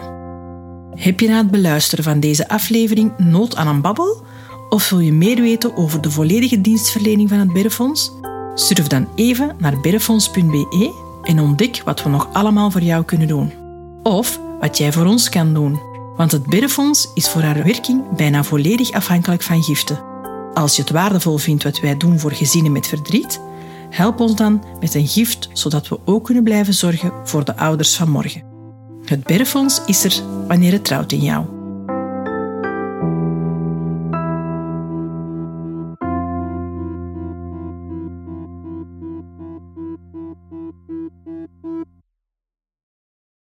Heb je na het beluisteren van deze aflevering nood aan een babbel? Of wil je meer weten over de volledige dienstverlening van het Berrefonds? Surf dan even naar berrefonds.be en ontdek wat we nog allemaal voor jou kunnen doen. Of wat jij voor ons kan doen. Want het Berrefonds is voor haar werking bijna volledig afhankelijk van giften. Als je het waardevol vindt wat wij doen voor gezinnen met verdriet, help ons dan met een gift, zodat we ook kunnen blijven zorgen voor de ouders van morgen. Het Berrefonds is er wanneer het trouwt in jou.